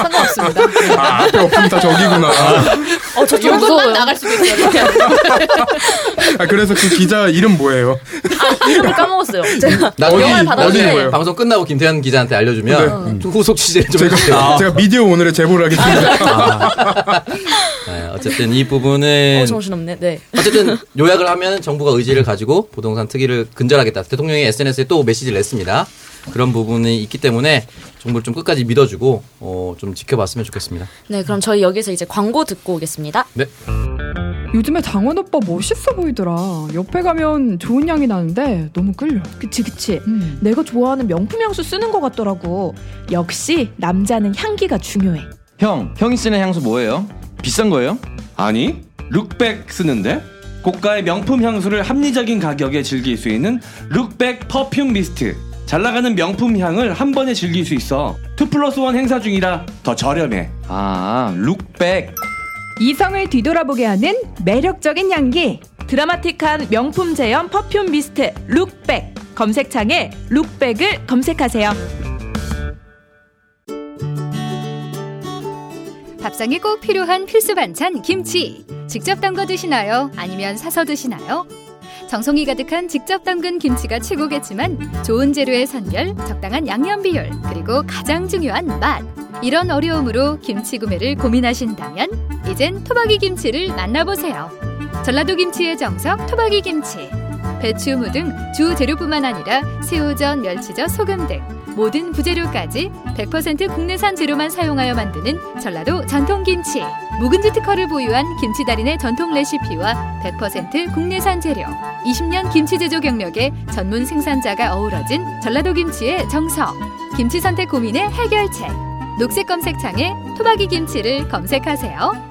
상관없습니다. 아, 앞에 없으면 다 저기구나. 어, 저 무서워요. 나갈 수도 있어요. 아, 그래서 그 기자 이름 뭐예요? 이름을 까먹었어요. 제가 어디 받았는데? 방송 끝나고 김태현 기자한테 알려주면 네. 좀 후속 취재를 좀 제가, 해주세요. 제가 미디어 오늘에 제보 를 하겠습니다. 네, 어쨌든 이 부분은 어, 정신없네. 네. 어쨌든 요약을 하면 정부가 의지를 가지고 부동산 특위를 근절하겠다. 대통령이 SNS에 또 메시지를 냈습니다. 그런 부분이 있기 때문에 정부를 좀 끝까지 믿어주고 어, 좀 지켜봤으면 좋겠습니다. 네, 그럼 저희 여기서 이제 광고 듣고 오겠습니다. 네. 요즘에 장원 오빠 멋있어 보이더라. 옆에 가면 좋은 향이 나는데 너무 끌려. 그치 그치 음. 내가 좋아하는 명품 향수 쓰는 것 같더라고 역시 남자는 향기가 중요해 형, 형이 쓰는 향수 뭐예요? 비싼 거예요? 아니 룩백 쓰는데? 고가의 명품 향수를 합리적인 가격에 즐길 수 있는 룩백 퍼퓸 미스트. 잘 나가는 명품 향을 한 번에 즐길 수 있어. 2 플러스 1 행사 중이라 더 저렴해. 아, 룩백. 이성을 뒤돌아보게 하는 매력적인 향기. 드라마틱한 명품 제형 퍼퓸 미스트 룩백. 검색창에 룩백을 검색하세요 밥상에 꼭 필요한 필수 반찬 김치. 직접 담가 드시나요? 아니면 사서 드시나요? 정성이 가득한 직접 담근 김치가 최고겠지만 좋은 재료의 선별, 적당한 양념 비율, 그리고 가장 중요한 맛. 이런 어려움으로 김치 구매를 고민하신다면 이젠 토박이 김치를 만나보세요. 전라도 김치의 정석 토박이 김치. 배추, 무 등 주 재료뿐만 아니라 새우젓, 멸치젓, 소금 등 모든 부재료까지 100% 국내산 재료만 사용하여 만드는 전라도 전통 김치. 묵은지 특허를 보유한 김치 달인의 전통 레시피와 100% 국내산 재료. 20년 김치 제조 경력의 전문 생산자가 어우러진 전라도 김치의 정석. 김치 선택 고민의 해결책. 녹색 검색창에 토박이 김치를 검색하세요.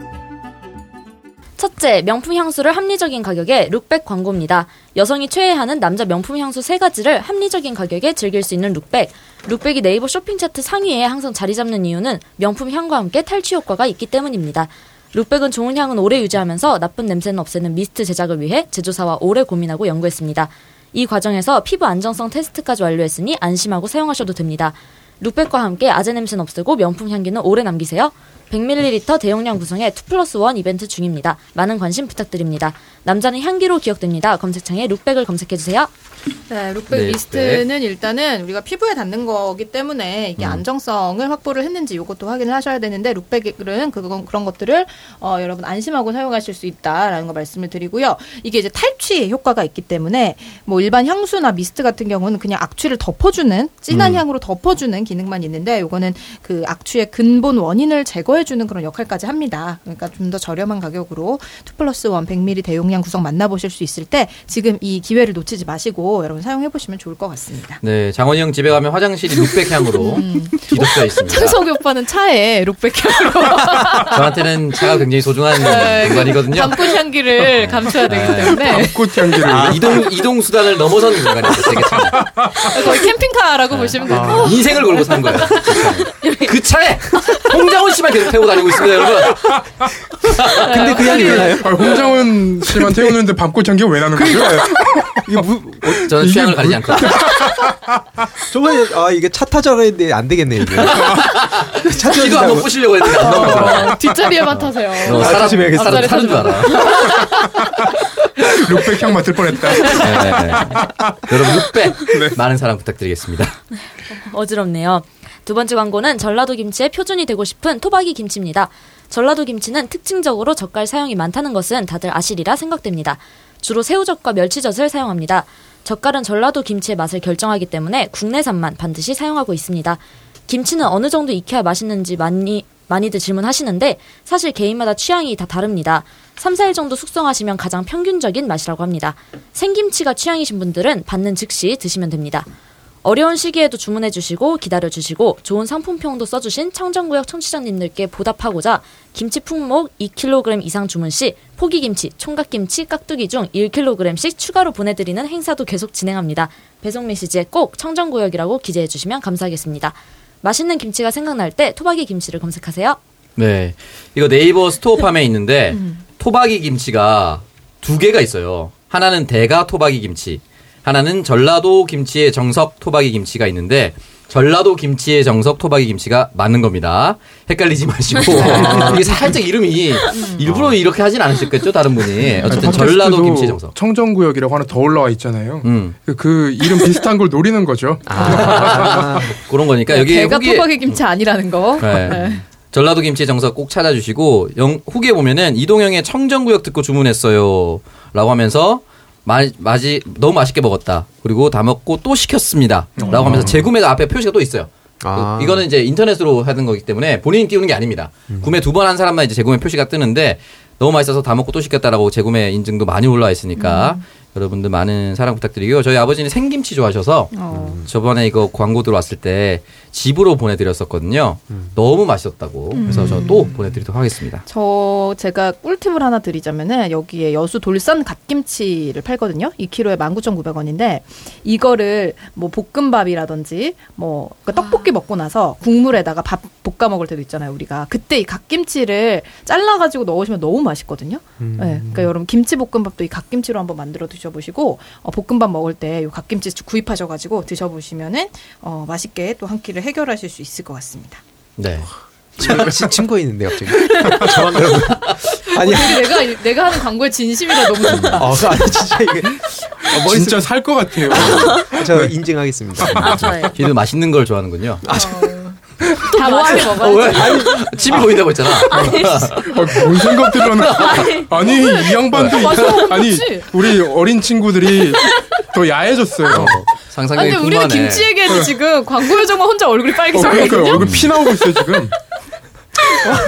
첫째, 명품 향수를 합리적인 가격에 룩백 광고입니다. 여성이 최애하는 남자 명품 향수 세 가지를 합리적인 가격에 즐길 수 있는 룩백. 룩백이 네이버 쇼핑 차트 상위에 항상 자리 잡는 이유는 명품 향과 함께 탈취 효과가 있기 때문입니다. 룩백은 좋은 향은 오래 유지하면서 나쁜 냄새는 없애는 미스트 제작을 위해 제조사와 오래 고민하고 연구했습니다. 이 과정에서 피부 안정성 테스트까지 완료했으니 안심하고 사용하셔도 됩니다. 룩백과 함께 아재 냄새는 없애고 명품 향기는 오래 남기세요. 100ml 대용량 구성의 2 플러스 1 이벤트 중입니다. 많은 관심 부탁드립니다. 남자는 향기로 기억됩니다. 검색창에 룩백을 검색해주세요. 네, 룩백 네, 미스트는 일단은 우리가 피부에 닿는 거기 때문에 이게 음. 안정성을 확보를 했는지 이것도 확인을 하셔야 되는데 룩백은 그건 그런 것들을 어, 여러분 안심하고 사용하실 수 있다라는 거 말씀을 드리고요. 이게 이제 탈취 효과가 있기 때문에 뭐 일반 향수나 미스트 같은 경우는 그냥 악취를 덮어주는 진한 음. 향으로 덮어주는 기능만 있는데 요거는 그 악취의 근본 원인을 제거해 주는 그런 역할까지 합니다. 그러니까 좀 더 저렴한 가격으로 2 플러스 1 100ml 대용량 구성 만나보실 수 있을 때 지금 이 기회를 놓치지 마시고 여러분 사용해보시면 좋을 것 같습니다. 네, 장원이 형 집에 가면 화장실이 룩백 향으로 음. 뒤덮여 있습니다. 창석이 오빠는 차에 룩백 향으로 [laughs] 저한테는 차가 굉장히 소중한 네, 공간이거든요. 밤꽃 향기를 감춰야 되기 네. 때문에 꽃 향기를. 아, 이동 이동 수단을 넘어선 공간이죠. 되게 차. 거의 캠핑카라고 보시면 됩니다. 인생을 걸고 산 거예요. 그 차에 홍장훈 김치만 계속 태우고 다니고 있습니다, 여러분. [laughs] 근데 그 향이 왜 나요? 아, 홍장훈 씨만 태우는데 밤꽃 향기가 왜 나는 거죠? 이거 무, 저는 이게 취향을 뭐- 가리지 않거든요. [laughs] 저번에 아 이게 차 타자고 했는데 안 되겠네 이게. [laughs] 차 기도 한번 부시려고 했는데 안 나오더라. 뒷자리에만 타세요. 너 사람, 조심해야겠어. 사람 타는 줄 알아. 룩백 향 맡을 뻔했다. 네. 여러분, 룩백 많은 사랑 부탁드리겠습니다. 어지럽네요. 두 번째 광고는 전라도 김치의 표준이 되고 싶은 토박이 김치입니다. 전라도 김치는 특징적으로 젓갈 사용이 많다는 것은 다들 아시리라 생각됩니다. 주로 새우젓과 멸치젓을 사용합니다. 젓갈은 전라도 김치의 맛을 결정하기 때문에 국내산만 반드시 사용하고 있습니다. 김치는 어느 정도 익혀야 맛있는지 많이 많이들 질문하시는데 사실 개인마다 취향이 다 다릅니다. 3, 4일 정도 숙성하시면 가장 평균적인 맛이라고 합니다. 생김치가 취향이신 분들은 받는 즉시 드시면 됩니다. 어려운 시기에도 주문해 주시고 기다려 주시고 좋은 상품평도 써주신 청정구역 청취자님들께 보답하고자 김치 품목 2kg 이상 주문 시 포기김치, 총각김치, 깍두기 중 1kg씩 추가로 보내드리는 행사도 계속 진행합니다. 배송 메시지에 꼭 청정구역이라고 기재해 주시면 감사하겠습니다. 맛있는 김치가 생각날 때 토박이 김치를 검색하세요. 네. 이거 네이버 스토어팜에 있는데 [laughs] 토박이 김치가 두 개가 있어요. 하나는 대가 토박이 김치, 하나는 전라도 김치의 정석 토박이 김치가 있는데 전라도 김치의 정석 토박이 김치가 맞는 겁니다. 헷갈리지 마시고 [laughs] 이게 살짝 이름이 일부러 이렇게 하진 않으셨겠죠 다른 분이 어쨌든 전라도 김치의 정석. 청정구역이라고 하나 더 올라와 있잖아요. 음. 그, 그 이름 비슷한 걸 노리는 거죠. 아, 그런 거니까 여기 개가 후기에 토박이 김치 아니라는 거. 네. 네. 전라도 김치 정석 꼭 찾아주시고 영, 후기에 보면은 이동형의 청정구역 듣고 주문했어요 라고 하면서 마, 마지 너무 맛있게 먹었다. 그리고 다 먹고 또 시켰습니다. 라고 하면서 재구매가 앞에 표시가 또 있어요. 아. 그- 이거는 이제 인터넷으로 하는 거기 때문에 본인이 띄우는 게 아닙니다. 구매 두 번 한 사람만 이제 재구매 표시가 뜨는데 너무 맛있어서 다 먹고 또 시켰다라고 재구매 인증도 많이 올라와 있으니까 여러분들 많은 사랑 부탁드리고요 저희 아버지는 생김치 좋아하셔서 어. 저번에 이거 광고 들어왔을 때 집으로 보내드렸었거든요. 너무 맛있었다고. 그래서 저또 보내드리도록 하겠습니다. 저 제가 꿀팁을 하나 드리자면은 여기에 여수 돌산 갓김치를 팔거든요. 2kg에 19,900원인데 이거를 뭐 볶음밥이라든지 뭐 그러니까 떡볶이 먹고 나서 국물에다가 밥 볶아 먹을 때도 있잖아요. 우리가 그때 이 갓김치를 잘라 가지고 넣으시면 너무 맛있거든요. 네, 그러니까 여러분 김치 볶음밥도 이 갓김치로 한번 만들어 드셔 보시고 어, 볶음밥 먹을 때이 갓김치 구입하셔가지고 드셔보시면은 어, 맛있게 또 한 끼를 해결하실 수 있을 것 같습니다. 네. 침, 침 고이는데 갑자기. [laughs] 저만 아니 내가 내가 하는 광고의 진심이라 너무 좋다. 어, 아니 진짜 이게 어, 머릿속- 진짜 살 것 같아요. 저 인증하겠습니다. 아, 좋아요. 피도 맛있는 걸 좋아하는군요. 다 모아서 어, 먹어야지. 왜? 아니, 집이 보인다고 했잖아. [laughs] 아, 뭔 생각들을 하는 아니 이 양반도 아니 우리 어린 친구들이 더 야해졌어요. 아니, 상상력이 근데 우리는. 김치 얘기해도 지금 광고 요정만 혼자 얼굴이 어, 그러니까 빨개졌거든요. 얼굴 피 나오고 있어요 지금.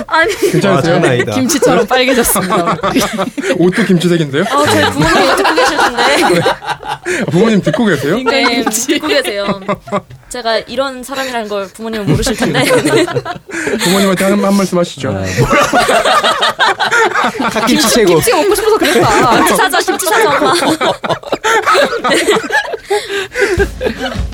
아니, 괜찮으세요? 아니다. 김치처럼 빨개졌습니다. [laughs] 옷도 김치색인데요? 어, 저희 부모님 듣고 계실 텐데. 아, 부모님 듣고 계세요? 네, 듣고 계세요. 제가 이런 사람이라는 걸 부모님은 모르실 텐데. [laughs] 부모님한테 한, 한 말씀 하시죠. 네. 갓김치 최고. 김치 먹고 싶어서 그랬다. 김치 사자, 김치 사자, 엄마. [laughs]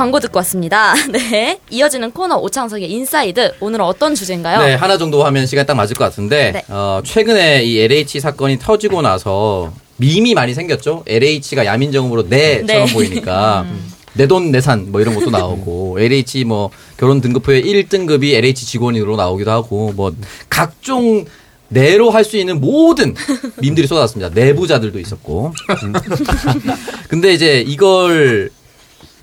광고 듣고 왔습니다. [laughs] 네. 이어지는 코너 오창석의 인사이드. 오늘은 어떤 주제인가요? 네, 하나 정도 하면 시간 딱 맞을 것 같은데, 네. 어, 최근에 이 LH 사건이 터지고 나서 밈이 많이 생겼죠? LH가 야민정음으로 내처럼 네. 보이니까. [laughs] 내돈 내산 뭐 이런 것도 나오고 LH 뭐 결혼 등급 후에 1등급이 LH 직원으로 나오기도 하고 뭐 각종 내로 할 수 있는 모든 밈들이 쏟아졌습니다. 내부자들도 있었고. [laughs] 근데 이제 이걸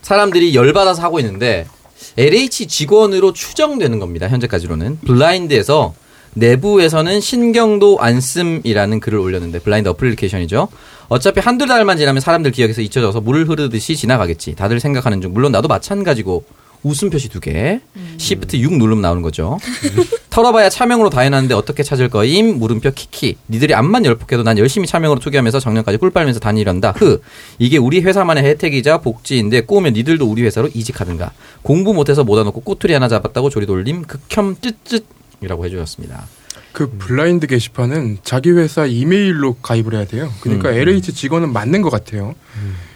사람들이 열받아서 하고 있는데 LH 직원으로 추정되는 겁니다. 현재까지로는 블라인드에서 내부에서는 신경도 안 씀이라는 글을 올렸는데 블라인드 어플리케이션이죠. 어차피 한두 달만 지나면 사람들 기억에서 잊혀져서 물 흐르듯이 지나가겠지. 다들 생각하는 중 물론 나도 마찬가지고 웃음 표시 두 개, 시프트 6 누르면 나오는 거죠. [laughs] 털어봐야 차명으로 다 해놨는데 어떻게 찾을 거임? 물음표 키키. 니들이 암만 열폭해도 난 열심히 차명으로 투기하면서 작년까지 꿀 빨면서 다니련다. 흐. 이게 우리 회사만의 혜택이자 복지인데 꼬우면 니들도 우리 회사로 이직하든가. 공부 못해서 못 와놓고 꼬투리 하나 잡았다고 조리 돌림 극혐 쯧쯧이라고 해주셨습니다. 그 블라인드 게시판은 자기 회사 이메일로 가입을 해야 돼요. 그러니까 음. LH 직원은 맞는 것 같아요.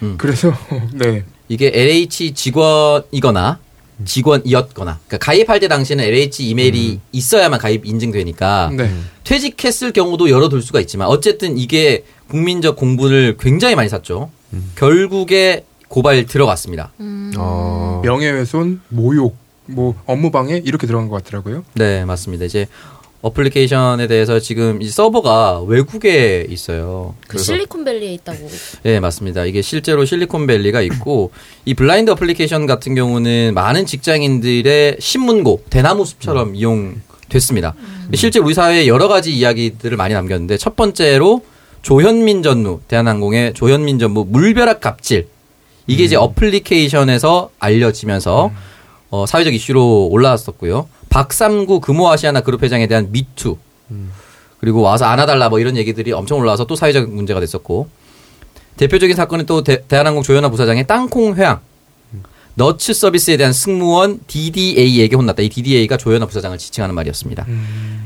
음. 그래서 [laughs] 네. 이게 LH 직원이거나 직원이었거나 그러니까 가입할 때 당시에는 LH 이메일이 있어야만 가입 인증되니까 네. 퇴직했을 경우도 열어둘 수가 있지만 어쨌든 이게 국민적 공분을 굉장히 많이 샀죠. 결국에 고발 들어갔습니다. 어. 명예훼손, 모욕, 뭐 업무방해 이렇게 들어간 것 같더라고요. 네, 맞습니다. 이제 어플리케이션에 대해서 지금 이 서버가 외국에 있어요. 그 실리콘밸리에 있다고. 네, 맞습니다. 이게 실제로 실리콘밸리가 있고 [laughs] 이 블라인드 어플리케이션 같은 경우는 많은 직장인들의 신문고, 대나무 숲처럼 이용됐습니다. 실제 우리 사회에 여러 가지 이야기들을 많이 남겼는데 첫 번째로 조현민 전무, 대한항공의 조현민 전무 물벼락 갑질. 이게 이제 어플리케이션에서 알려지면서 어, 사회적 이슈로 올라왔었고요. 박삼구 금호아시아나 그룹 회장에 대한 미투. 그리고 와서 안아달라 뭐 이런 얘기들이 엄청 올라와서 또 사회적 문제가 됐었고 대표적인 사건은 또 대, 한항공 조현아 부사장의 땅콩 회항 너츠 서비스에 대한 승무원 DDA에게 혼났다. 이 DDA가 조현아 부사장을 지칭하는 말이었습니다.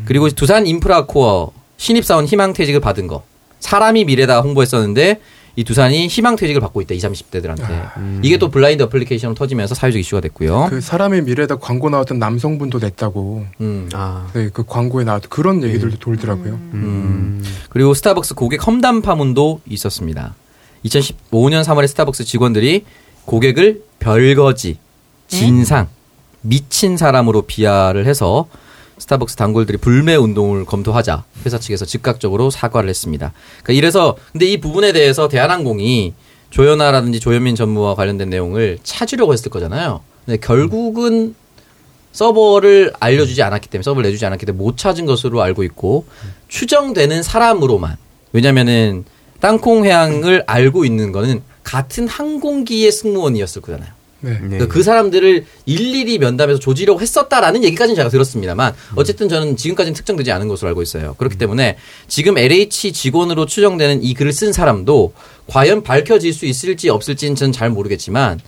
그리고 두산 인프라코어 신입사원 희망퇴직을 받은 거 사람이 미래다 홍보했었는데 이 두산이 희망퇴직을 받고 있다. 20, 30대들한테. 이게 또 블라인드 어플리케이션으로 터지면서 사회적 이슈가 됐고요. 그 사람의 미래다 광고 나왔던 남성분도 냈다고. 음. 아. 네, 그 광고에 나왔던 그런 얘기들도 돌더라고요. 음. 그리고 스타벅스 고객 험담 파문도 있었습니다. 2015년 3월에 스타벅스 직원들이 고객을 별거지, 진상, 미친 사람으로 비하를 해서 스타벅스 단골들이 불매 운동을 검토하자 회사 측에서 즉각적으로 사과를 했습니다. 그러니까 이래서 근데 이 부분에 대해서 대한항공이 조현아라든지 조현민 전무와 관련된 내용을 찾으려고 했을 거잖아요. 근데 결국은 서버를 알려주지 않았기 때문에 서버를 내주지 않았기 때문에 못 찾은 것으로 알고 있고 추정되는 사람으로만 왜냐면은 땅콩 해양을 알고 있는 거는 같은 항공기의 승무원이었을 거잖아요. 네. 그러니까 그 사람들을 일일이 면담해서 조지려고 했었다라는 얘기까지는 제가 들었습니다만 어쨌든 저는 지금까지는 특정되지 않은 것으로 알고 있어요. 그렇기 때문에 지금 LH 직원으로 추정되는 이 글을 쓴 사람도 과연 밝혀질 수 있을지 없을지는 저는 잘 모르겠지만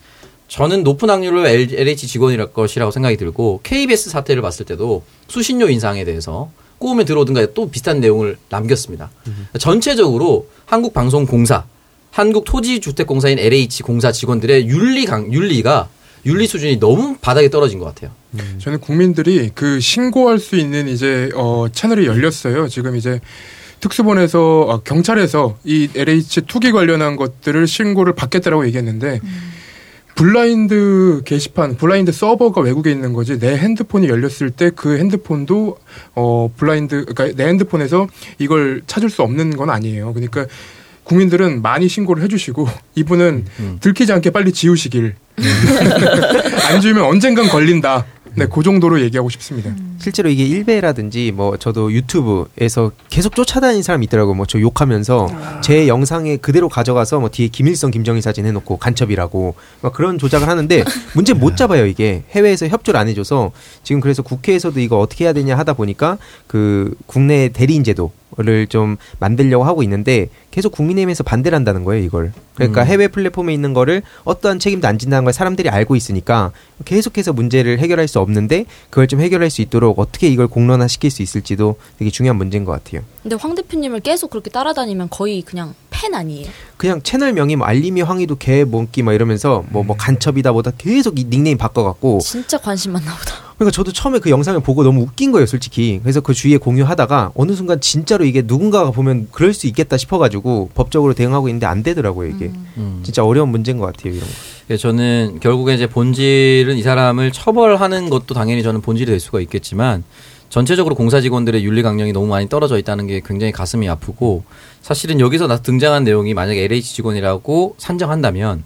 저는 높은 확률로 LH 직원이랄 것이라고 생각이 들고 KBS 사태를 봤을 때도 수신료 인상에 대해서 꼬우면 들어오든가 또 비슷한 내용을 남겼습니다. 전체적으로 한국방송공사, 한국토지주택공사인 LH 공사 직원들의 윤리 강 윤리가 윤리 수준이 너무 바닥에 떨어진 것 같아요. 저는 국민들이 그 신고할 수 있는 이제 어 채널이 열렸어요. 지금 이제 특수본에서 어, 경찰에서 이 LH 투기 관련한 것들을 신고를 받겠다라고 얘기했는데 블라인드 게시판, 블라인드 서버가 외국에 있는 거지 내 핸드폰이 열렸을 때 그 핸드폰도 어 블라인드 그러니까 내 핸드폰에서 이걸 찾을 수 없는 건 아니에요. 그러니까 국민들은 많이 신고를 해주시고 이분은 들키지 않게 빨리 지우시길. [laughs] 안 지우면 언젠간 걸린다. 네, 그 정도로 얘기하고 싶습니다. 실제로 이게 일베라든지 뭐 저도 유튜브에서 계속 쫓아다니는 사람이 있더라고. 뭐 저 욕하면서 제 영상에 그대로 가져가서 뭐 뒤에 김일성 김정일 사진 해놓고 간첩이라고 막 그런 조작을 하는데 문제 못 잡아요 이게. 해외에서 협조를 안 해줘서. 지금 그래서 국회에서도 이거 어떻게 해야 되냐 하다 보니까 그 국내 대리인 제도 를 좀 만들려고 하고 있는데 계속 국민의힘에서 반대를 한다는 거예요 이걸. 그러니까 음. 해외 플랫폼에 있는 거를 어떠한 책임도 안 진다는 걸 사람들이 알고 있으니까 계속해서 문제를 해결할 수 없는데 그걸 좀 해결할 수 있도록 어떻게 이걸 공론화 시킬 수 있을지도 되게 중요한 문제인 것 같아요. 근데 황 대표님을 계속 그렇게 따라다니면 거의 그냥 팬 아니에요? 그냥 채널명이 뭐 알림이 황희도 개 몽기 막 이러면서 뭐뭐 간첩이다 보다 계속 이 닉네임 바꿔갖고 진짜 관심 많나 보다. 그러니까 저도 처음에 그 영상을 보고 너무 웃긴 거예요, 솔직히. 그래서 그 주위에 공유하다가 어느 순간 진짜로 이게 누군가가 보면 그럴 수 있겠다 싶어가지고 법적으로 대응하고 있는데 안 되더라고요, 이게. 음. 진짜 어려운 문제인 것 같아요, 이런 거. 예, 저는 결국에 이제 본질은 이 사람을 처벌하는 것도 당연히 저는 본질이 될 수가 있겠지만 전체적으로 공사 직원들의 윤리 강령이 너무 많이 떨어져 있다는 게 굉장히 가슴이 아프고 사실은 여기서 나 등장한 내용이 만약에 LH 직원이라고 산정한다면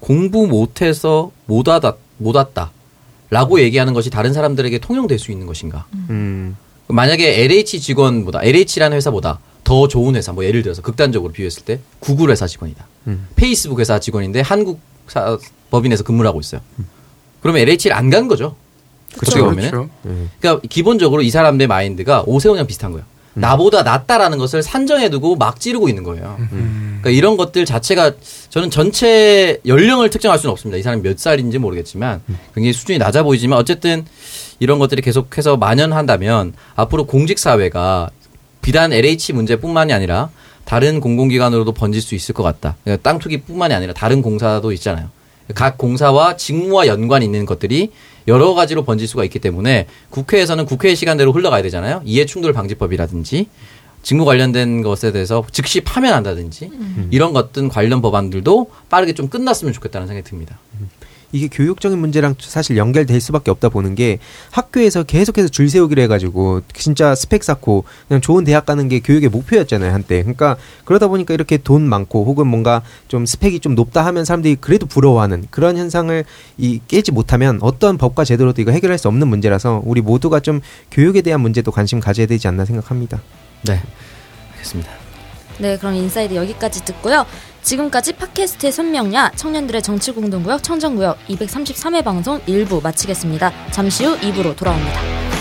공부 못해서 못 왔다 못 왔다라고 얘기하는 것이 다른 사람들에게 통용될 수 있는 것인가? 음. 만약에 LH 직원보다 LH라는 회사보다 더 좋은 회사 뭐 예를 들어서 극단적으로 비유했을 때 구글 회사 직원이다. 음. 페이스북 회사 직원인데 한국 사, 법인에서 근무를 하고 있어요. 그러면 LH를 안 간 거죠. 어떻게 보면은. 그렇죠. 그러니까 기본적으로 이 사람들의 마인드가 오세훈이랑 비슷한 거예요. 나보다 낫다라는 것을 산정해두고 막 지르고 있는 거예요. 그러니까 그러니까 이런 것들 자체가 저는 전체 연령을 특정할 수는 없습니다. 이 사람이 몇 살인지 모르겠지만 굉장히 수준이 낮아 보이지만 어쨌든 이런 것들이 계속해서 만연한다면 앞으로 공직 사회가 비단 LH 문제뿐만이 아니라 다른 공공기관으로도 번질 수 있을 것 같다. 그러니까 땅 투기뿐만이 아니라 다른 공사도 있잖아요. 각 공사와 직무와 연관 있는 것들이 여러 가지로 번질 수가 있기 때문에 국회에서는 국회의 시간대로 흘러가야 되잖아요. 이해충돌 방지법이라든지 직무 관련된 것에 대해서 즉시 파면한다든지 이런 것들 관련 법안들도 빠르게 좀 끝났으면 좋겠다는 생각이 듭니다. 이게 교육적인 문제랑 사실 연결될 수밖에 없다 보는 게 학교에서 계속해서 줄 세우기로 해가지고 진짜 스펙 쌓고 그냥 좋은 대학 가는 게 교육의 목표였잖아요 한때. 그러니까 그러다 보니까 이렇게 돈 많고 혹은 뭔가 좀 스펙이 좀 높다 하면 사람들이 그래도 부러워하는 그런 현상을 이 깨지 못하면 어떤 법과 제도로도 이거 해결할 수 없는 문제라서 우리 모두가 좀 교육에 대한 문제도 관심 가져야 되지 않나 생각합니다. 네, 알겠습니다. 네, 그럼 인사이드 여기까지 듣고요. 지금까지 팟캐스트의 선명야 청년들의 정치공동구역 청정구역 233회 방송 1부 마치겠습니다. 잠시 후 2부로 돌아옵니다.